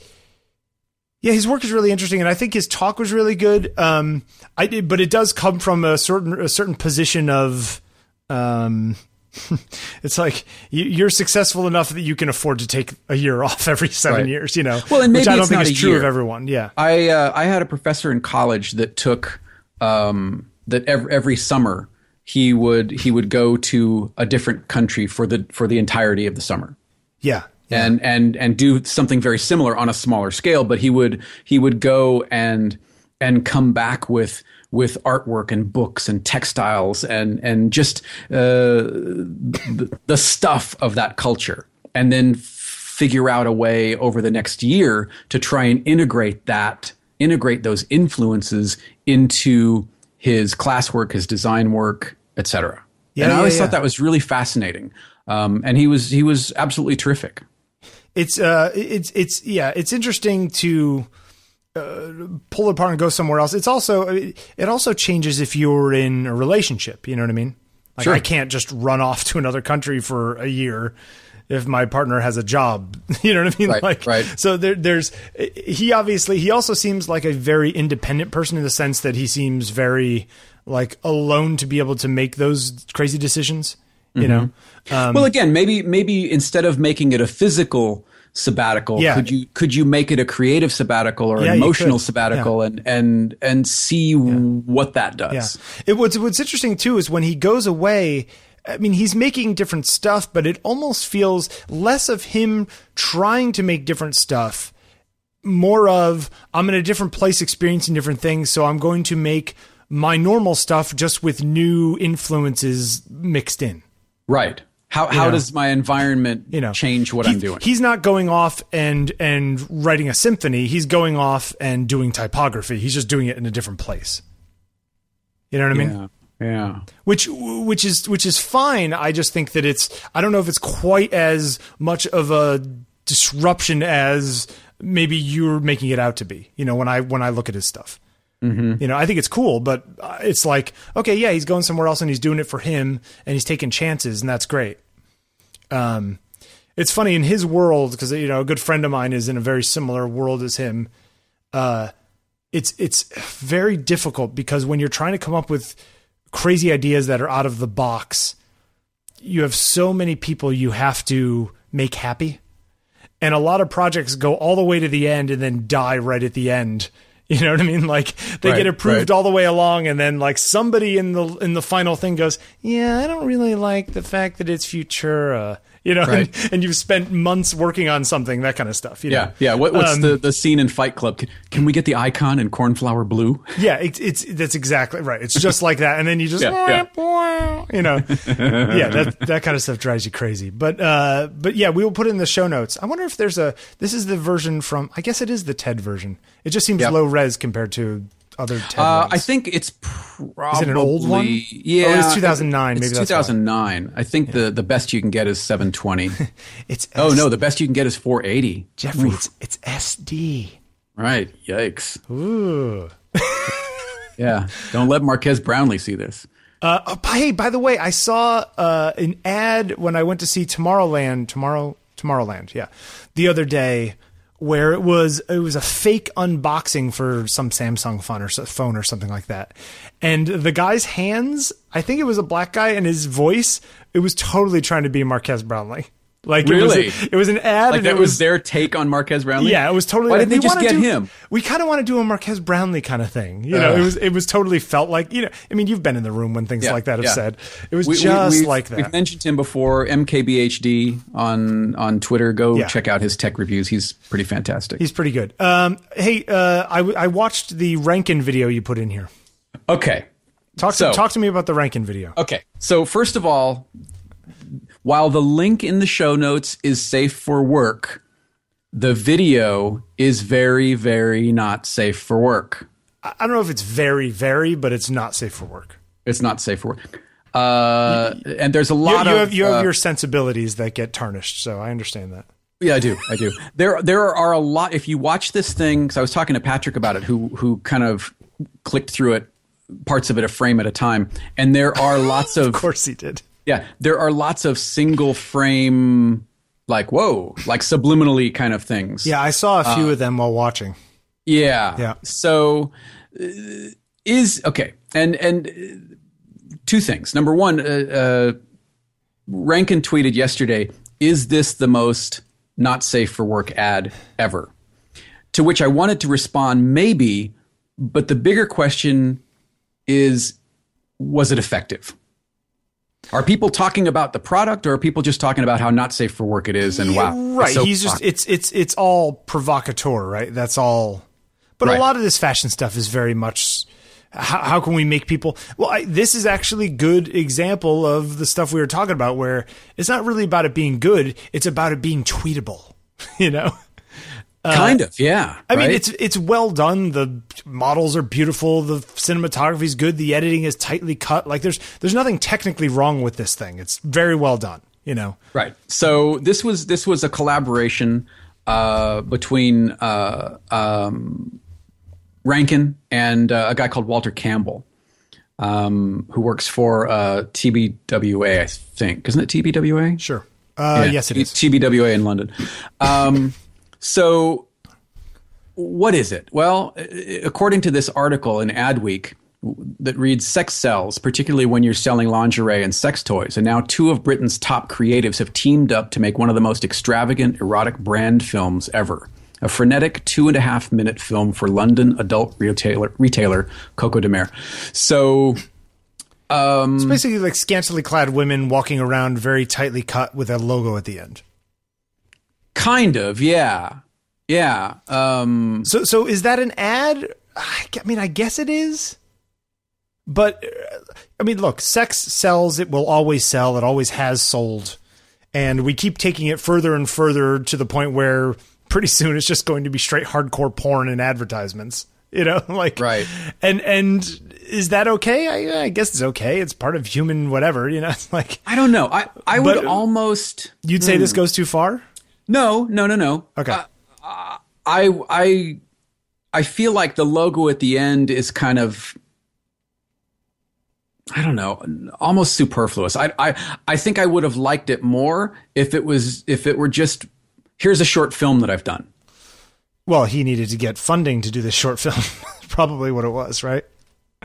yeah his work is really interesting and i think his talk was really good um i did but it does come from a certain a certain position of um it's like you- you're successful enough that you can afford to take a year off every seven Right. years you know? Well, and which maybe i don't it's think not is true of everyone yeah. I uh, I had a professor in college that took um, that every, every summer he would he would go to a different country for the for the entirety of the summer. Yeah yeah. And and and do something very similar on a smaller scale but he would he would go and and come back with with artwork and books and textiles and and just uh, the, stuff of that culture. And then figure out a way over the next year to try and integrate that integrate those influences into his classwork his design work etc Yeah, and i yeah, always yeah. thought that was really fascinating. Um, and he was he was absolutely terrific. It's uh it's it's yeah it's interesting to uh, pull it apart and go somewhere else. It's also it also changes if you're in a relationship. You know what i mean? Like Sure. i can't just run off to another country for a year if my partner has a job. You know what i mean? Right, like right. so there, there's he obviously he also seems like a very independent person in the sense that he seems very like alone to be able to make those crazy decisions you know? Um, well, again, maybe maybe instead of making it a physical sabbatical, Yeah. could you could you make it a creative sabbatical or Yeah, an emotional sabbatical and and and see what that does? Yeah. It, what's what's interesting too is when he goes away. I mean, he's making different stuff, but it almost feels less of him trying to make different stuff, more of I'm in a different place, experiencing different things, so I'm going to make my normal stuff just with new influences mixed in. Right. How how does my environment You know, change what He- I'm doing? He's not going off and and writing a symphony. He's going off and doing typography. He's just doing it in a different place. You know what I mean? yeah. Yeah. which which is which is fine. I just think that it's I don't know if it's quite as much of a disruption as maybe you're making it out to be. You know, when I when I look at his stuff. You know, I think it's cool, but uh, it's like, okay, yeah, he's going somewhere else and he's doing it for him and he's taking chances and that's great. Um, it's funny in his world because you know a good friend of mine is in a very similar world as him. Uh, it's it's very difficult because when you're trying to come up with crazy ideas that are out of the box, you have so many people you have to make happy, and a lot of projects go all the way to the end and then die right at the end. You know what I mean? Like they Right, get approved right. all the way along, and then like somebody in the in the final thing goes, "Yeah, I don't really like the fact that it's Futura." You know, Right. and, and you've spent months working on something, that kind of stuff. You know? Yeah, yeah. What, what's Um, the, the scene in Fight Club? Can, can we get the icon in cornflower blue? Yeah, it, it's that's exactly right. It's just like that, and then you just Yeah, you know, yeah, that that kind of stuff drives you crazy. But uh, but yeah, we will put it in the show notes. I wonder if there's a this is the version from. I guess it is the TED version. It just seems Yep. low res compared to other TED. Uh. I think it's probably it an old one? Yeah, Oh, it's 2009, It's maybe that's 2009. I think the the best you can get is 720. it's oh S- no, the best you can get is 480. Jeffery, it's, it's SD. Right. Yikes. Ooh. Yeah. Don't let Marques Brownlee see this. Uh, oh, by- hey, by the way, I saw uh, an ad when I went to see Tomorrowland. Tomorrow, Tomorrowland, yeah, the other day, where it was it was a fake unboxing for some Samsung phone or phone or something like that, and the guy's hands, I think it was a black guy, and his voice, it was totally trying to be Marques Brownlee. Like it Really? was, a- it was an ad, Like that it was their take on Marques Brownlee. yeah, it was totally. Why like, didn't they just get do- him? We kind of want to do a Marques Brownlee kind of thing. You know, it was it was totally felt like you know. I mean, you've been in the room when things Yeah, like that have yeah. said. It was We- we- just we've- like We've mentioned him before. MKBHD on on Twitter. Go Yeah. check out his tech reviews. He's pretty fantastic. He's pretty good. Um, hey, uh, I I watched the Rankin video you put in here. okay. Talk So- to, talk to me about the Rankin video. Okay. So first of all, while the link in the show notes is safe for work, the video is very, very not safe for work. I don't know if it's very very, but it's not safe for work. It's not safe for work. Uh, and there's a You, lot you of have you have uh, your sensibilities that get tarnished, so I understand that. Yeah, I do. I do. There, there are a lot. If you watch this thing, because I was talking to Patrick about it, who who kind of clicked through it, parts of it a frame at a time, and there are lots of, Of course he did. Yeah, there are lots of single frame, like whoa, like subliminally kind of things. Yeah, I saw a few of them while watching. Yeah. Yeah. So uh, is okay, and and uh, two things. Number one, uh, uh, Rankin tweeted yesterday, "Is this the most not safe for work ad ever?" To which I wanted to respond, maybe, but the bigger question is, was it effective? Are people talking about the product, or are people just talking about how not safe for work it is? And wow, right? so He's just it's it's it's all provocateur, right? That's all. But a lot of this fashion stuff is very much. How, how can we make people? Well, I, this is actually good example of the stuff we were talking about, where it's not really about it being good; it's about it being tweetable. You know. Kind of, yeah. I mean, it's it's well done. The models are beautiful. The cinematography is good. The editing is tightly cut. Like there's there's nothing technically wrong with this thing. It's very well done. You know. Right. So this was this was a collaboration uh, between uh, um, Rankin and uh, a guy called Walter Campbell, um, who works for uh, TBWA, I think. Isn't it TBWA? Sure. Uh, Yeah, yes, it is. TBWA in London. Um, so, what is it? Well, uh, according to this article in Adweek that reads Sex sells, particularly when you're selling lingerie and sex toys. And now two of Britain's top creatives have teamed up to make one of the most extravagant erotic brand films ever. A frenetic two and a half minute film for London adult retailer, retailer Coco de Mer. So, It's basically like scantily clad women walking around very tightly cut with a logo at the end. Kind of, yeah. Yeah. Um, So, so is that an ad? I mean, I guess it is. But uh, I mean, look, sex sells. It will always sell. It always has sold, and we keep taking it further and further to the point where pretty soon it's just going to be straight hardcore porn and advertisements. You know, like Right. And and is that okay? I, I guess it's okay. It's part of human whatever. You know, it's like I don't know. I, I would almost. you'd say this goes too far. No, no, no, no. Okay. Uh, I, I, I feel like the logo at the end is kind of I don't know, almost superfluous. I I I think I would have liked it more if it was if it were just here's a short film that I've done. Well, he needed to get funding to do this short film. Probably what it was, right?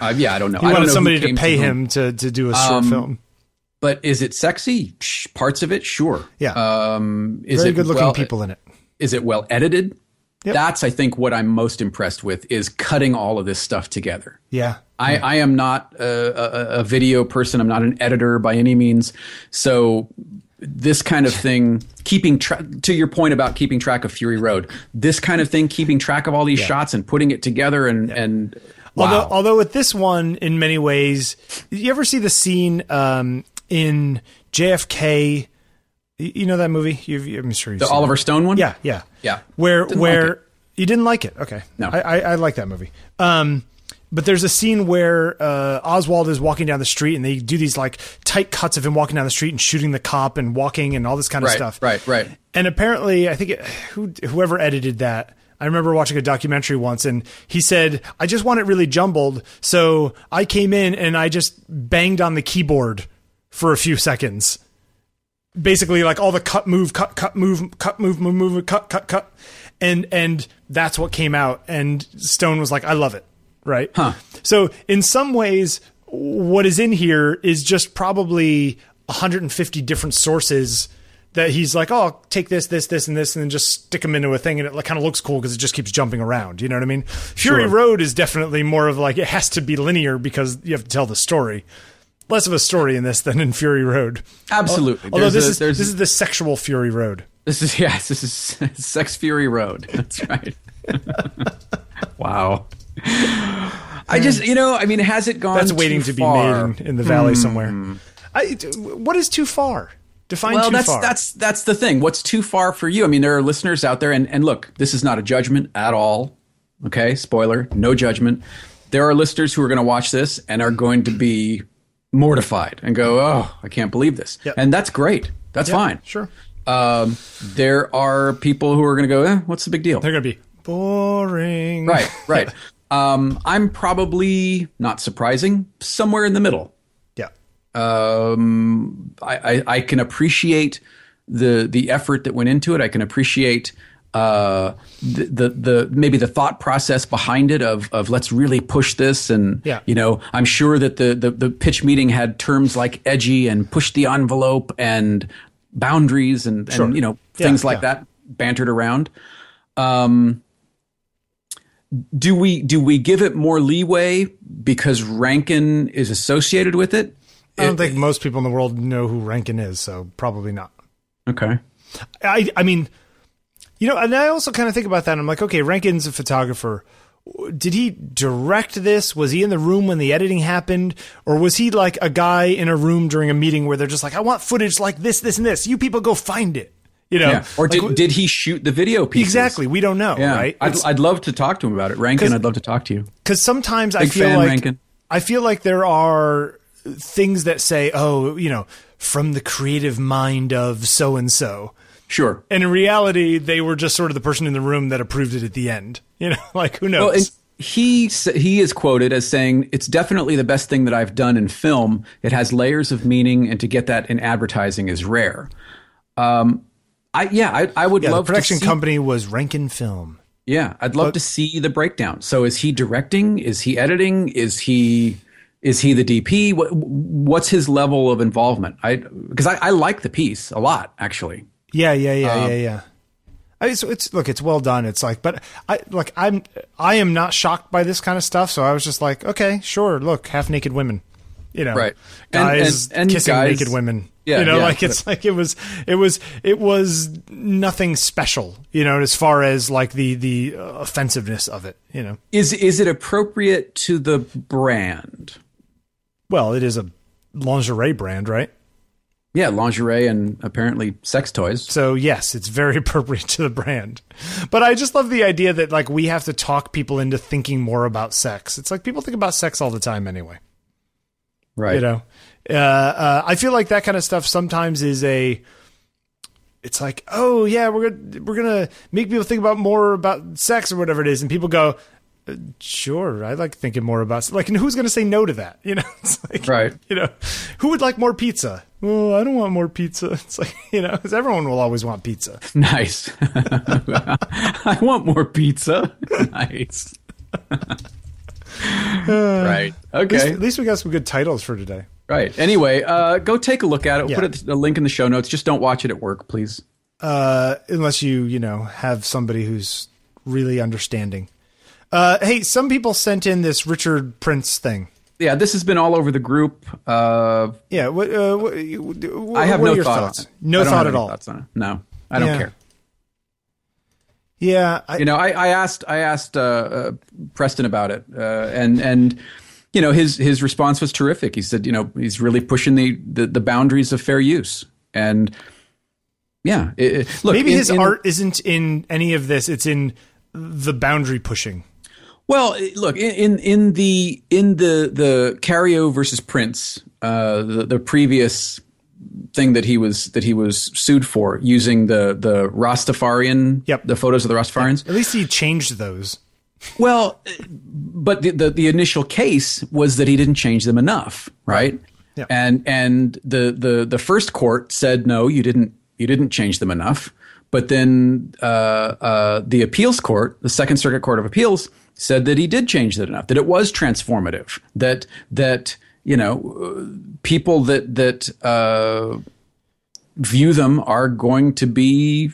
Uh, yeah, I don't know. He wanted somebody to pay whom. him to to do a short Um, film. But is it sexy? Psh, Parts of it, sure. Yeah. Um, is Very it good looking well, people in it. Is it well edited? Yep. That's, I think, what I'm most impressed with is cutting all of this stuff together. Yeah. I, I am not a, a, a video person. I'm not an editor by any means. So this kind of thing, keeping track, to your point about keeping track of Fury Road, this kind of thing, keeping track of all these shots and putting it together and, and wow. Although, although with this one, in many ways, you ever see the scene um, in JFK? You know that movie? You've, I'm sure you've the Oliver Stone one? Yeah, yeah, Yeah. Where Didn't where like it. you didn't like it? Okay, No. I, I, I like that movie. Um, but there's a scene where uh, Oswald is walking down the street, and they do these like tight cuts of him walking down the street and shooting the cop and walking and all this kind of Right, stuff. right, right. And apparently, I think it, who, whoever edited that, I remember watching a documentary once, and he said, "I just want it really jumbled, so I came in and I just banged on the keyboard for a few seconds, basically like all the cut, move, cut, cut, move, cut, move, move, move, cut, cut, cut, and and that's what came out. And Stone was like, "I love it." Right. Huh. So in some ways, what is in here is just probably 150 different sources that he's like, oh, I'll take this, this, this, and this, and then just stick them into a thing, and it like, kind of looks cool because it just keeps jumping around. You know what I mean? Fury Sure. Road is definitely more of like it has to be linear because you have to tell the story. Less of a story in this than in Fury Road. Absolutely. Although There's this a- is this is the sexual Fury Road. This is yes, this is Sex Fury Road. That's right. wow. I just, you know, I mean, has it gone? That's waiting to be far? made in, in the valley hmm. somewhere. I, what is too far? Define Well, that's far. that's that's the thing. What's too far for you? I mean, there are listeners out there, and and look, this is not a judgment at all. Okay, spoiler, no judgment. There are listeners who are going to watch this and are going to be mortified and go, "Oh, I can't believe this," Yep. and that's great. That's fine. sure. Um, there are people who are going to go, eh, "What's the big deal?" They're gonna be boring. Right, right. um, I'm probably not surprising, somewhere in the middle. Yeah. Um, I, I, I can appreciate the the effort that went into it. I can appreciate uh, the, the the maybe the thought process behind it of of let's really push this and Yeah. you know I'm sure that the, the the pitch meeting had terms like edgy and push the envelope and boundaries and, Sure. and you know Yeah, things like yeah. that bantered around. Um, do we do we give it more leeway because Rankin is associated with it? I don't think most people in the world know who Rankin is, so probably not. Okay. I I mean, you know, and I also kind of think about that. I'm like, okay, Rankin's a photographer. Did he direct this? Was he in the room when the editing happened, or was he like a guy in a room during a meeting where they're just like, I want footage like this, this, and this. You people go find it. You know, Yeah. Or Like, did, did he shoot the video pieces? exactly? We don't know, Yeah. right? I'd, I'd love to talk to him about it. Rankin, I'd love to talk to you. because sometimes I feel like Rankin. I feel like there are things that say, "Oh, you know, from the creative mind of so and so," Sure. and in reality, they were just sort of the person in the room that approved it at the end. You know, like who knows? Well, and he he is quoted as saying, "It's definitely the best thing that I've done in film. It has layers of meaning, and to get that in advertising is rare." Um, I yeah, I, I would yeah, the love production to see, company was Rankin Film. Yeah, I'd love to see the breakdown. So, is he directing? Is he editing? Is he is he the DP? What, what's his level of involvement? I because I, I like the piece a lot actually. Yeah, yeah, yeah, Um, yeah, yeah. I, so it's look, it's well done. It's like, but I like I'm I am not shocked by this kind of stuff. So I was just like, okay, sure. Look, half naked women, you know, Right. Guys and- and kissing guys- naked women. Yeah, you know, yeah, like it's like it was, it was, it was nothing special. You know, as far as like the the uh, offensiveness of it. You know, Is is it appropriate to the brand? well, it is a lingerie brand, right? Yeah, lingerie and apparently sex toys. So yes, it's very appropriate to the brand. But I just love the idea that like we have to talk people into thinking more about sex. It's like people think about sex all the time anyway. Right. You know, uh, uh, I feel like that kind of stuff sometimes is a. It's like, oh yeah, we're gonna we're gonna make people think about more about sex or whatever it is, and people go, Sure, I like thinking more about it. like, and who's going to say no to that? You know, it's like, Right. You know, who would like more pizza? Well, I don't want more pizza. It's like, you know, 'cause everyone will always want pizza. Nice. I want more pizza. Nice. right. At least, Okay. at least we got some good titles for today. Right. Anyway, uh, go take a look at it. We'll Yeah. Put a link in the show notes. Just don't watch it at work, please. Uh, unless you, you know, have somebody who's really understanding. Uh, hey, some people sent in this Richard Prince thing. Yeah, this has been all over the group. Uh, Yeah, what, uh, what, what I have no your thought thoughts? No thought at all. Thoughts on it. No, I don't Yeah. care. Yeah, I, You know, I, I asked I asked uh, uh, Preston about it, uh, and and you know his his response was terrific. He said, you know, he's really pushing the the, the boundaries of fair use, and yeah, it, it- look, maybe in- his in- art isn't in any of this. It's in the boundary pushing. Well, look in in, the in the the Cariou versus Prince, uh, the, the previous thing that he was that he was sued for using the the Rastafarian, Yep. the photos of the Rastafarians. At least he changed those. Well, but the, the the initial case was that he didn't change them enough, right? Yeah. And and the the the first court said no, you didn't you didn't change them enough. But then uh, uh, the appeals court, the Second Circuit Court of Appeals, said that he did change that enough, that it was transformative, that that you know uh, people that that uh, view them are going to be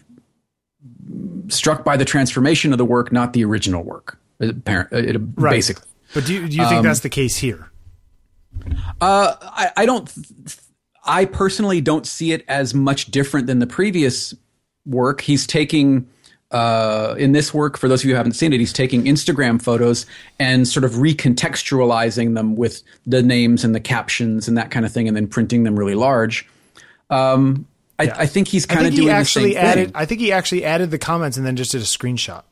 struck by the transformation of the work, not the original work. Apparent, it, Right. basically. But do you, do you think that's the case here? Uh, I, I don't. I personally don't see it as much different than the previous work. He's taking. Uh, in this work, for those of you who haven't seen it, he's taking Instagram photos and sort of recontextualizing them with the names and the captions and that kind of thing, and then printing them really large. Um, I, I think he's kind of he doing actually the same added. thing. I think he actually added the comments and then just did a screenshot.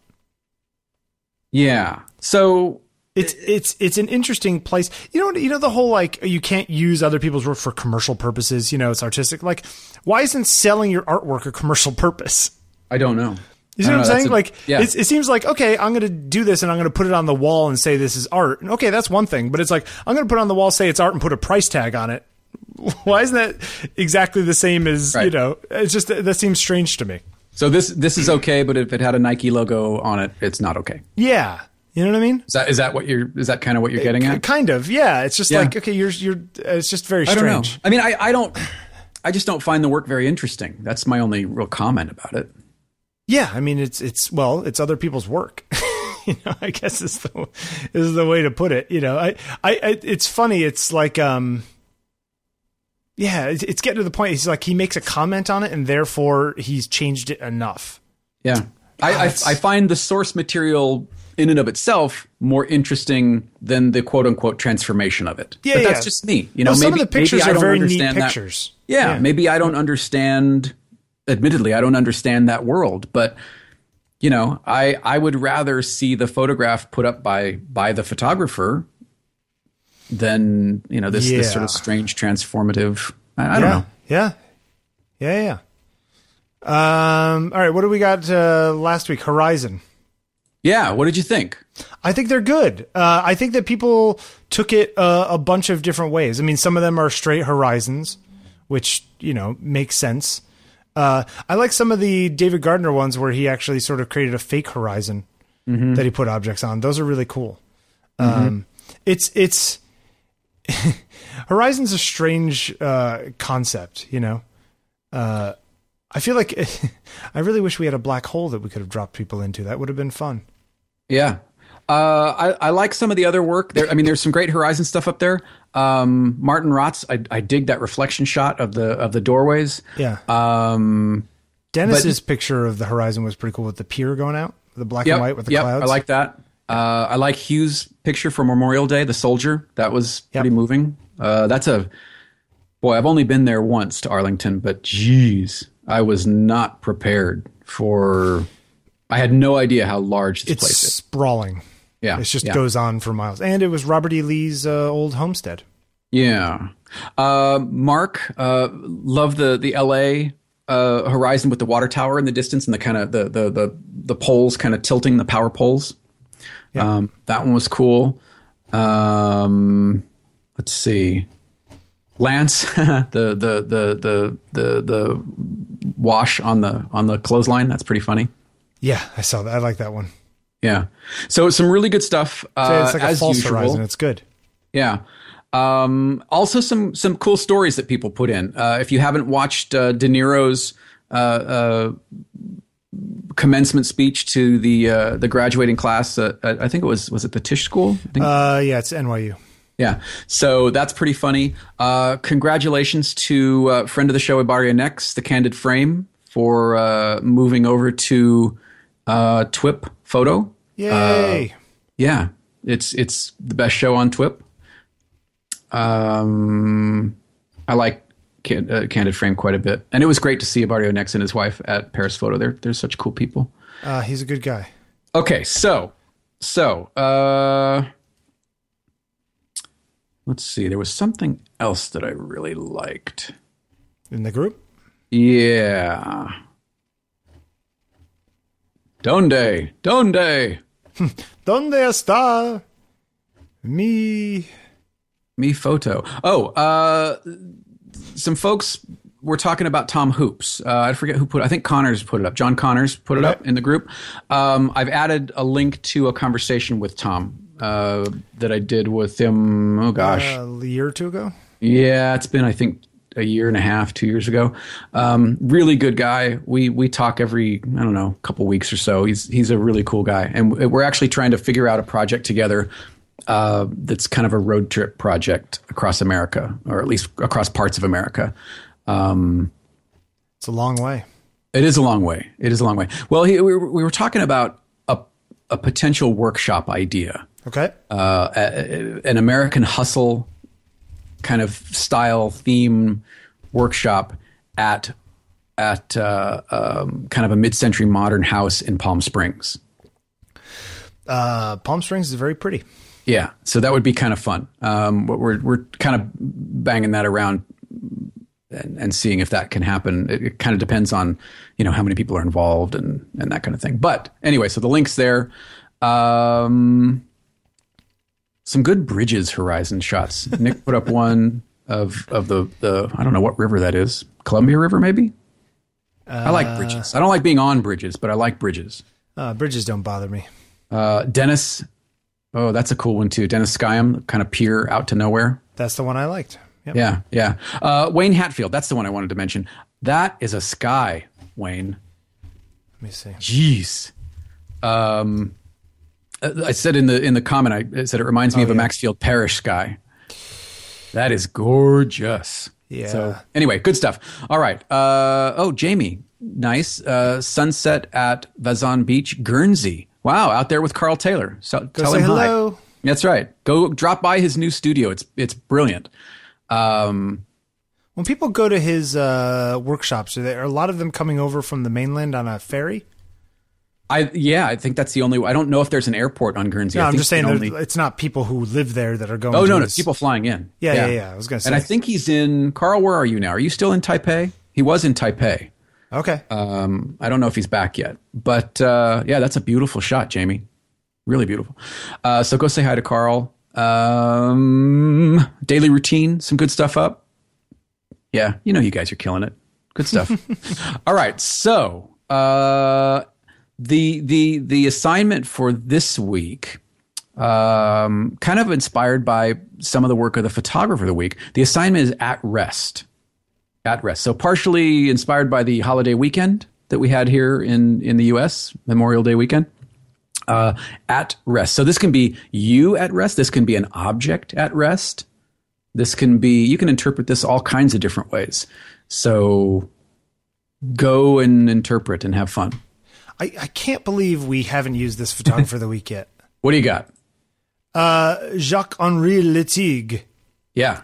Yeah. So It's it's it's an interesting place. You know you know the whole like you can't use other people's work for commercial purposes. You know it's artistic. Like why isn't selling your artwork a commercial purpose? I don't know. You see what I'm know, saying? a- like yeah. it's, it seems like okay, I'm going to do this and I'm going to put it on the wall and say this is art. And Okay, that's one thing. But it's like I'm going to put it on the wall, say it's art, and put a price tag on it. Why isn't that exactly the same as you know? It's just that seems strange to me. So this this is okay, but if it had a Nike logo on it, it's not okay. Yeah, you know what I mean? Is that is that what you're is that kind of what you're getting at? Kind of. Yeah. It's just Yeah. like okay, you're you're. It's just very I don't know. strange. I mean, I, I don't. I just don't find the work very interesting. That's my only real comment about it. Yeah, I mean it's it's well, it's other people's work. you know, I guess is the is the way to put it. You know, I I, I it's funny. It's like um, yeah, it's, it's getting to the point. He's like he makes a comment on it, and therefore he's changed it enough. Yeah, I, I I find the source material in and of itself more interesting than the quote unquote transformation of it. Yeah, but yeah. that's just me. You know, Well, some maybe of the pictures maybe I are don't very neat understand that- pictures. Yeah, Yeah. maybe I don't understand. Admittedly, I don't understand that world, but you know, I I would rather see the photograph put up by by the photographer than you know this this sort of strange transformative. I, I don't know. yeah, yeah, yeah. Um. All right. What do we got uh, last week? Horizon. Yeah, what did you think? I think they're good. Uh, I think that people took it uh, a bunch of different ways. I mean, some of them are straight horizons, which you know makes sense. Uh, I like some of the David Gardner ones where he actually sort of created a fake horizon that he put objects on. Those are really cool. Um, it's it's Horizon's a strange uh, concept, you know. Uh, I feel like I really wish we had a black hole that we could have dropped people into. That would have been fun. Yeah. Uh, I, I like some of the other work. There, I mean, there's some great Horizon stuff up there. Um, Martin Rotz, I, I dig that reflection shot of the of the doorways. Yeah. Um, Dennis's picture of the horizon was pretty cool with the pier going out, the black yep, and white with the yep, clouds. I like that. Uh, I like Hughes' picture for Memorial Day, the soldier. That was pretty Yep. moving. Uh, that's a boy. I've only been there once to Arlington, but geez, I was not prepared for. I had no idea how large this It's place is. It's sprawling. Yeah, It just yeah. goes on for miles. And it was Robert E. Lee's uh, old homestead. Yeah. Uh, Mark, uh, love the the L.A. Uh, horizon with the water tower in the distance and the kind of the, the the the poles kind of tilting the power poles. Yeah. Um, that one was cool. Um, let's see. Lance, the, the the the the the wash on the on the clothesline. That's pretty funny. Yeah, I saw that. I like that one. Yeah. So some really good stuff. Uh, it's like a as false usual. horizon. It's good. Yeah. Um, also, some some cool stories that people put in. Uh, if you haven't watched uh, De Niro's uh, uh, commencement speech to the uh, the graduating class, uh, I think it was was it the Tisch School? I think Uh, yeah, it's NYU. yeah. So that's pretty funny. Uh, congratulations to uh, friend of the show, Ibarionex, the Candid Frame, for uh, moving over to uh, TWIP Photo. Yay! Yeah, it's it's the best show on TWIP. Um, I like Can- uh, Candid Frame quite a bit, and it was great to see Ibarionex and his wife at Paris Photo. They're they're such cool people. Uh, he's a good guy. Okay, so so uh let's see. There was something else that I really liked. In the group? Yeah. Donde, donde, Donde está mi? me photo. Oh, uh some folks were talking about Tom Hoops. Uh, I forget who put. I think Connors put it up. John Connors put it up in the group. Um, I've added a link to a conversation with Tom uh, that I did with him. Oh gosh, a year or two ago? Yeah, it's been I think a year and a half, two years ago. Um, really good guy. We we talk every I don't know couple weeks or so. He's he's a really cool guy, and we're actually trying to figure out a project together. Uh, that's kind of a road trip project across America, or at least across parts of America. Um, It's a long way. it is a long way. It is a long way. Well, he, we, were, we were talking about a, a potential workshop idea Okay. uh, a- an American hustle kind of style theme workshop at at uh, um, kind of a mid-century modern house in Palm Springs. Uh, Palm Springs is very pretty. Yeah, so that would be kind of fun. Um, we're we're kind of banging that around and, and seeing if that can happen. It, it kind of depends on you know how many people are involved and and that kind of thing. But anyway, so the links there. Um, some good bridges horizon shots. Nick put up one of of the the I don't know what river that is. Columbia River maybe. I like bridges. I don't like being on bridges, but I like bridges. Uh, bridges don't bother me. Uh, Dennis, oh, that's a cool one too. Dennis Skyam, kind of pier out to nowhere. That's the one I liked. Yep. Yeah, yeah. Uh, Wayne Hatfield, that's the one I wanted to mention. That is a sky, Wayne. Let me see. Jeez. Um, uh, I said in the in the comment, I said it reminds me of a. Maxfield Parrish sky. That is gorgeous. Yeah. So anyway, good stuff. All right. Uh, oh, Jamie, nice uh, sunset at Vazon Beach, Guernsey. Wow, out there with Carl Taylor. So Go tell him hi. hello. That's right. Go drop by his new studio. It's it's brilliant. Um, When people go to his uh, workshops, are there are a lot of them coming over from the mainland on a ferry? I yeah, I think that's the only. I don't know if there's an airport on Guernsey. No, I'm just saying only- it's not people who live there that are going. Oh to no, no, people flying in. Yeah, yeah, yeah. I was gonna say. And I think he's in Carl. Where are you now? Are you still in Taipei? He was in Taipei. Okay. Um, I don't know if he's back yet, but uh, yeah, that's a beautiful shot, Jamie. Really beautiful. Uh, so go say hi to Carl. Um, daily routine, some good stuff up. Yeah, you know you guys are killing it. Good stuff. All right, so uh, the the the assignment for this week, um, kind of inspired by some of the work of the photographer of the week. The assignment is at rest at rest. So partially inspired by the holiday weekend that we had here in in the U.S. Memorial Day weekend. Uh, at rest. So this can be you at rest. This can be an object at rest. This can be you can interpret this all kinds of different ways. So go and interpret and have fun. I, I can't believe we haven't used this photographer of the week yet. What do you got? Uh, Jacques Henri Lartigue, Yeah.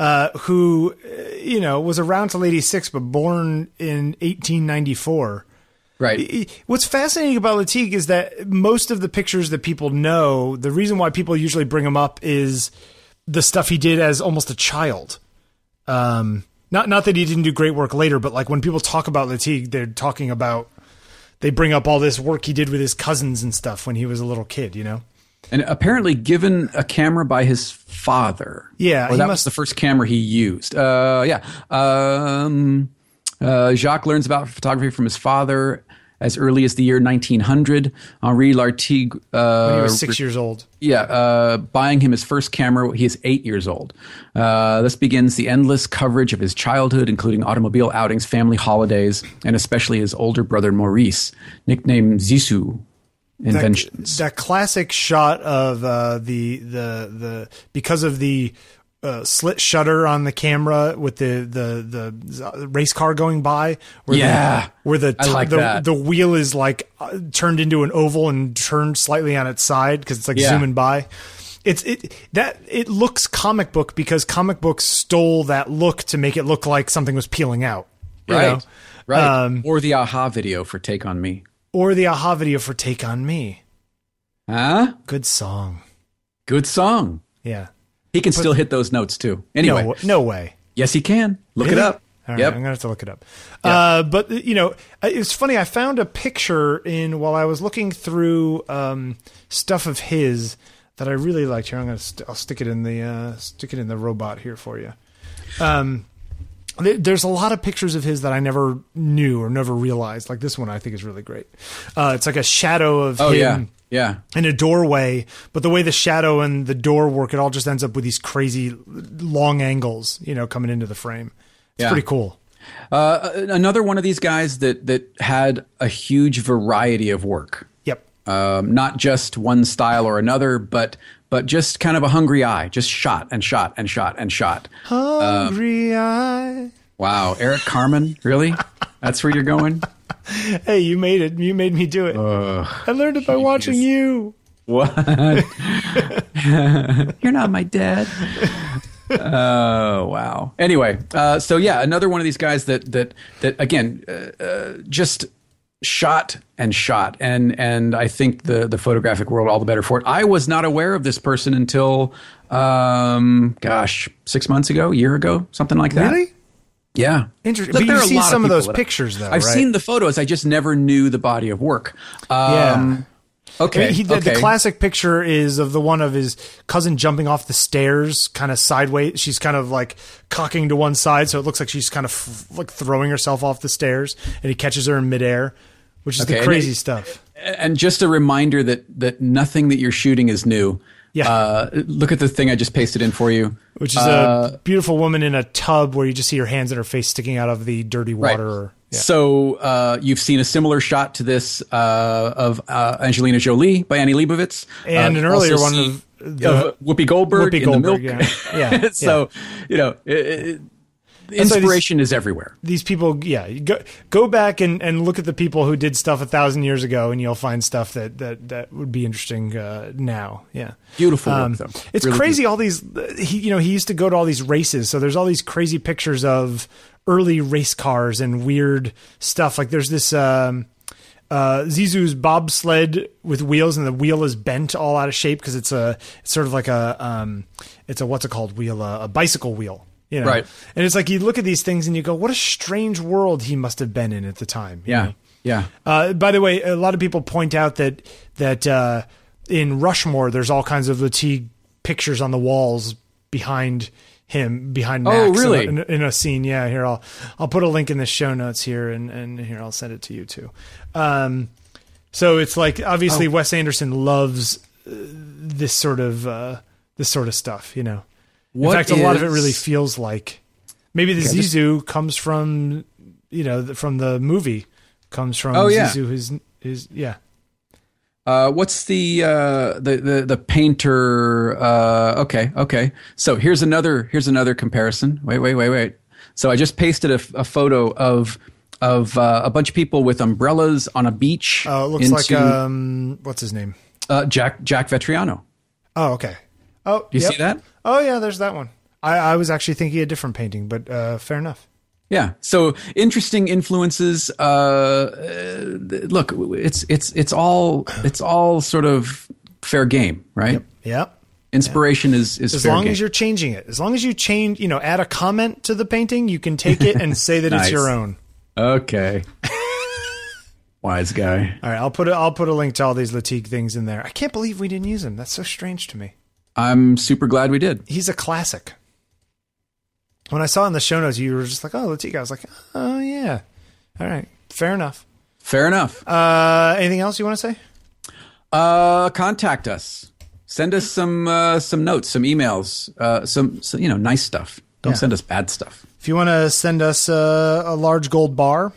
uh, who uh, you know was around till '86, but born in 1894. Right. What's fascinating about Lartigue is that most of the pictures that people know, the reason why people usually bring him up is the stuff he did as almost a child. Um, not not that he didn't do great work later, but like when people talk about Lartigue, they're talking about they bring up all this work he did with his cousins and stuff when he was a little kid, you know. and apparently given a camera by his father. Yeah, or that must- was the first camera he used. Uh, yeah, um, uh, Jacques learns about photography from his father as early as the year 1900. Henri Lartigue. Uh, He was six years old. yeah, uh, buying him his first camera. He is eight years old. Uh, this begins the endless coverage of his childhood, including automobile outings, family holidays, and especially his older brother Maurice, nicknamed Zissou. Inventions. That, that classic shot of uh, the the the because of the uh, slit shutter on the camera with the the the race car going by. Where Yeah. the, where the I like the, that. the wheel is like uh, turned into an oval and turned slightly on its side because it's like Yeah. zooming by. It's it that it looks comic book because comic books stole that look to make it look like something was peeling out. right. know? Right. Um, or the a-ha video for Take on Me. Or the a-ha video for Take on Me. Huh? Good song. Good song. Yeah. He can still hit those notes too. Anyway, No, no way. yes, he can. Look it up. All right, yep. I'm gonna have to look it up. Uh, but you know, it's funny. I found a picture in while I was looking through um, stuff of his that I really liked. Here, I'm gonna st- I'll stick it in the uh, stick it in the robot here for you. Um, there's a lot of pictures of his that I never knew or never realized. Like this one, I think is really great. Uh, it's like a shadow of Oh him yeah. Yeah. in a doorway, but the way the shadow and the door work, it all just ends up with these crazy long angles, you know, coming into the frame. It's Yeah. pretty cool. Uh, another one of these guys that that had a huge variety of work. Yep. Um, not just one style or another, but but just kind of a hungry eye, just shot and shot and shot and shot. Hungry eye. Wow, Eric Carmen, really? That's where you're going? Hey, you made it. You made me do it. I learned it by watching you. What? You're not my dad. Oh wow. Anyway, uh, so yeah, another one of these guys that that that again uh, uh, just shot and shot, and and I think the the photographic world all the better for it. I was not aware of this person until, um, gosh, six months ago, a year ago, something like that. Really? Yeah. Interesting. Look, but you've seen some of those pictures, though, I've right? seen the photos. I just never knew the body of work. Um, Yeah. Okay. He, the, okay. the classic picture is of the one of his cousin jumping off the stairs, kind of sideways. She's kind of like cocking to one side, so it looks like she's kind of f- like throwing herself off the stairs, and he catches her in midair, which is Okay, the and crazy it- stuff. and just a reminder that that nothing that you're shooting is new. Yeah. Uh, look at the thing I just pasted in for you. Which is Uh, a beautiful woman in a tub where you just see her hands and her face sticking out of the dirty water. Or, yeah. So uh, you've seen a similar shot to this uh, of uh, Angelina Jolie by Annie Leibovitz, And Uh, an earlier one of the- of Whoopi Goldberg Whoopi in the milk. yeah. Yeah, so you know, it, it, why these- inspiration is everywhere. these people yeah go go back and, and look at the people who did stuff a thousand years ago and you'll find stuff that that, that would be interesting uh, now. Yeah. Beautiful um, though. it's Really crazy all these he you know he used to go to all these races so there's all these crazy pictures of early race cars and weird stuff. Like there's this um uh, Zissou's bobsled with wheels, and the wheel is bent all out of shape because it's a it's sort of like a um, it's a what's it called? Wheel uh, a bicycle wheel, you know. Right. And it's like you look at these things and you go, what a strange world he must have been in at the time. you Yeah, know? yeah. Uh, by the way, a lot of people point out that that uh, in Rushmore, there's all kinds of Lartigue pictures on the walls behind him, behind Max. Oh, really? In, a, in a scene, yeah. Here, I'll I'll put a link in the show notes here, and and here I'll send it to you too. Um, so it's like Oh. obviously Wes Anderson loves uh, this sort of uh, this sort of stuff, you know. What in fact, a lot of it really feels like maybe the Okay, just- comes from you know the, from the movie comes from Oh, yeah. Zissou who's is yeah Uh, what's the, uh, the the the painter? Uh, okay, okay. So here's another here's another comparison. Wait, wait, wait, wait. So I just pasted a, a photo of of uh, a bunch of people with umbrellas on a beach. oh it looks like into, um what's his name uh, Jack Jack Vettriano. oh okay oh You yep. see that? oh yeah there's that one I, I was actually thinking a different painting but uh, fair enough Yeah. So interesting influences. Uh, uh, look, it's it's it's all it's all sort of fair game, right? Yep. Yeah Inspiration is is as fair long game. as you're changing it as long as you change you know add a comment to the painting you can take it and say that Nice. it's your own okay. Wise guy. All right, I'll put a, I'll put a link to all these Lartigue things in there. I can't believe we didn't use them. That's so strange to me. I'm super glad we did. He's a classic. When I saw in the show notes, you were just like, "Oh, Lartigue." I was like, "Oh yeah, all right, fair enough." Fair enough. Uh, anything else you want to say? Uh, contact us. Send us some uh, some notes, some emails, uh, some, some you know nice stuff. Don't Yeah. send us bad stuff. If you want to send us uh, a large gold bar,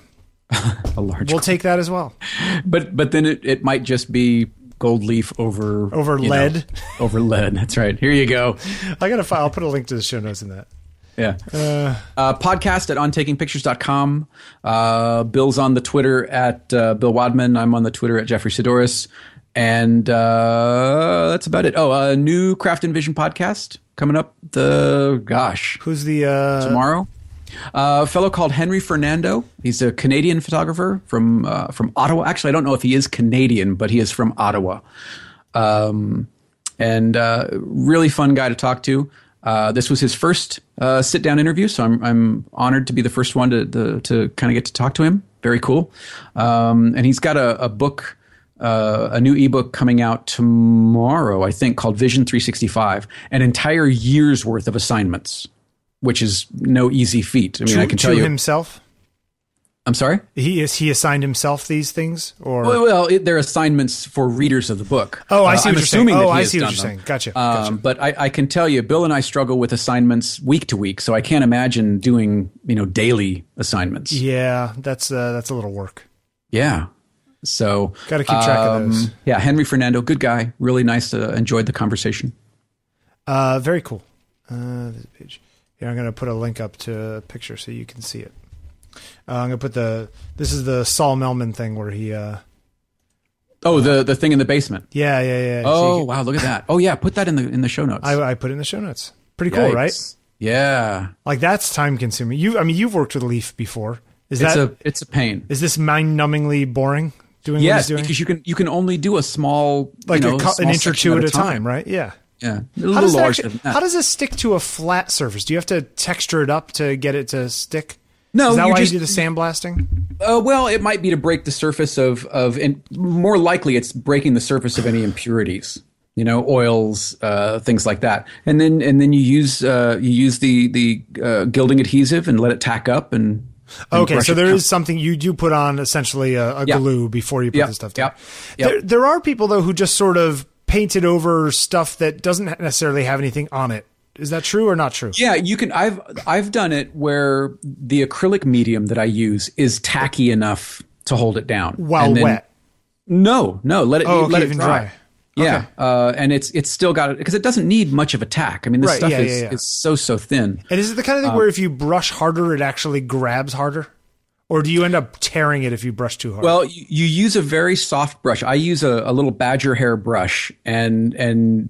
A large, we'll take that as well. but but then it, it might just be gold leaf over Over you know, lead. over lead. That's right. Here you go. I got a file. I'll put a link to the show notes in that. Yeah. Uh, podcast at ontakingpictures.com. Uh, Bill's on the Twitter at uh, Bill Wadman. I'm on the Twitter at Jeffery Saddoris. And uh, that's about it. Oh, a new Craft and Vision podcast coming up the, gosh, Who's the? Uh, tomorrow. A fellow called Henry Fernando. He's a Canadian photographer from uh, from Ottawa. Actually, I don't know if he is Canadian, but he is from Ottawa. Um, and uh, really fun guy to talk to. Uh, this was his first uh, sit down interview, so I'm I'm honored to be the first one to to, to kind of get to talk to him. Very cool. Um, and he's got a, a book uh, a new ebook coming out tomorrow, I think, called Vision 365, an entire year's worth of assignments, which is no easy feat. I mean, to, I can tell you. himself. I'm sorry. He is he assigned himself these things, or Well, well it, they're assignments for readers of the book. Oh, I Uh, see I'm what you're saying. assuming that Oh, I see what you're them. saying. Gotcha, Um, gotcha. But I, I can tell you, Bill and I struggle with assignments week to week, so I can't imagine doing you know daily assignments. yeah, that's uh, that's a little work. Yeah. So Gotta keep track of um, those. Yeah, Henry Fernando, good guy, really nice. Uh, enjoyed the conversation. Uh, very cool. Uh, this page. Here, I'm going to put a link up to a picture so you can see it. Uh, I'm going to put the. This is the Saul Melman thing where he. Uh, Oh, the the thing in the basement. yeah, yeah, yeah. So Oh wow, look at that. Oh yeah, put that in the in the show notes. I, I put it in the show notes. Pretty cool, Yikes. right? Yeah, Like that's time consuming. You, I mean, you've worked with Leaf before. Is it's that a it's a pain. is this mind numbingly boring? Doing what Yes, he's doing, because you can you can only do a small like you know, a, cou- an inch or two at a time, right? Yeah. Yeah, a How little does, larger actually- how does this stick to a flat surface? Do you have to texture it up to get it to stick? No, is that you why just- you do the sandblasting? Uh, well, it might be to break the surface of of, and more likely, it's breaking the surface of any impurities. You know, oils, uh, things like that, and then and then you use uh, you use the the uh, gilding adhesive and let it tack up and. and Okay, so there is something you do put on essentially a, a glue before you put Yep, the stuff down. yep. There, there are people though who just sort of painted over stuff that doesn't necessarily have anything on it. Is that true or not true? Yeah, you can. I've I've done it where the acrylic medium that I use is tacky enough to hold it down While And then- wet. No, no, let it Oh, okay, let it dry. dry. Yeah, Okay. uh, and it's it's still got it because it doesn't need much of a tack. I mean, this Right, stuff yeah, is yeah, yeah. is so so thin. And is it the kind of thing where if you brush harder, it actually grabs harder, or do you end up tearing it if you brush too hard? Well, you, you use a very soft brush. I use a, a little badger hair brush, and and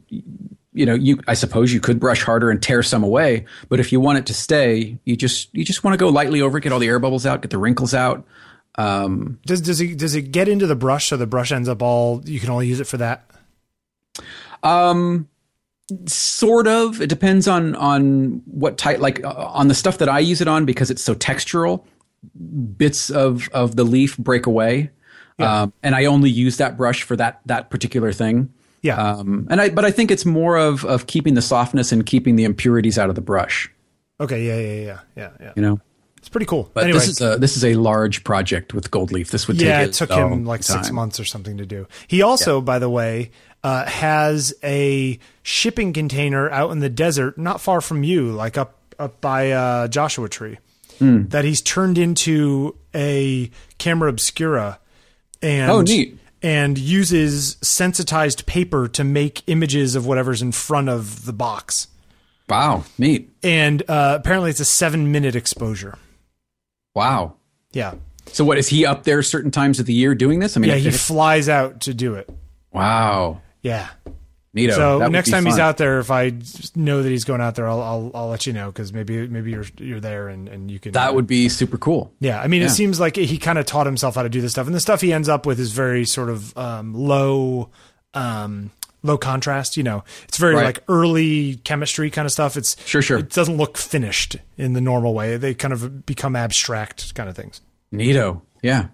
you know, you I suppose you could brush harder and tear some away, but if you want it to stay, you just you just want to go lightly over it, get all the air bubbles out, get the wrinkles out. Um, does does it does it get into the brush so the brush ends up all you can only use it for that? Um, sort of. It depends on on what type. Like uh, on the stuff that I use it on because it's so textural. Bits of of the leaf break away, um, and I only use that brush for that that particular thing. Yeah. Um, and I but I think it's more of of keeping the softness and keeping the impurities out of the brush. Okay. Yeah. Yeah. Yeah. Yeah. Yeah. You know. It's pretty cool. But anyway, this is a this is a large project with gold leaf. This would take yeah, it took him like six months or something to do. He also, by the way, uh, has a shipping container out in the desert, not far from you, like up up by uh, Joshua Tree, Hmm. that he's turned into a camera obscura, and Oh, neat. and uses sensitized paper to make images of whatever's in front of the box. Wow, neat. And uh, apparently, it's a seven minute exposure. Wow. Yeah, So what is he up there certain times of the year doing this? I mean, yeah. He flies out to do it. wow, Yeah. Neato. So next time he's out there, if I know that he's going out there, I'll I'll, I'll let you know because maybe maybe you're you're there and, and you can. that would be super cool. yeah. I mean, it seems like he kind of taught himself how to do this stuff, and the stuff he ends up with is very sort of um, low. Um, low contrast you know it's very Right. like early chemistry kind of stuff it's Sure, sure. it doesn't look finished in the normal way they kind of become abstract kind of things Neato. Yeah.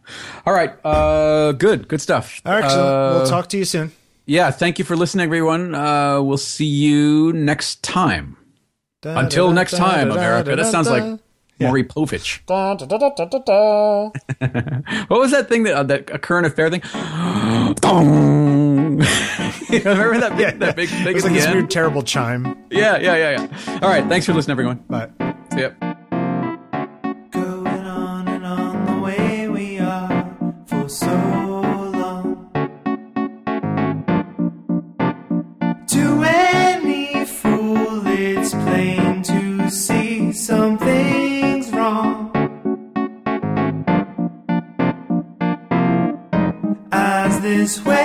All right. Uh, good. Good stuff. All right, so we'll talk to you soon. Yeah. Thank you for listening, everyone. Uh, we'll see you next time. Da, Until da, next da, time, da, da, America. da, That sounds da. like Maury Povich. Da, da, da, da, da, da. What was that thing that uh, that a current affair thing? Dong. Remember that big, that big thing It was like this end? weird, terrible chime. Yeah, yeah, yeah, yeah. All right. Thanks for listening, everyone. But See ya. This way,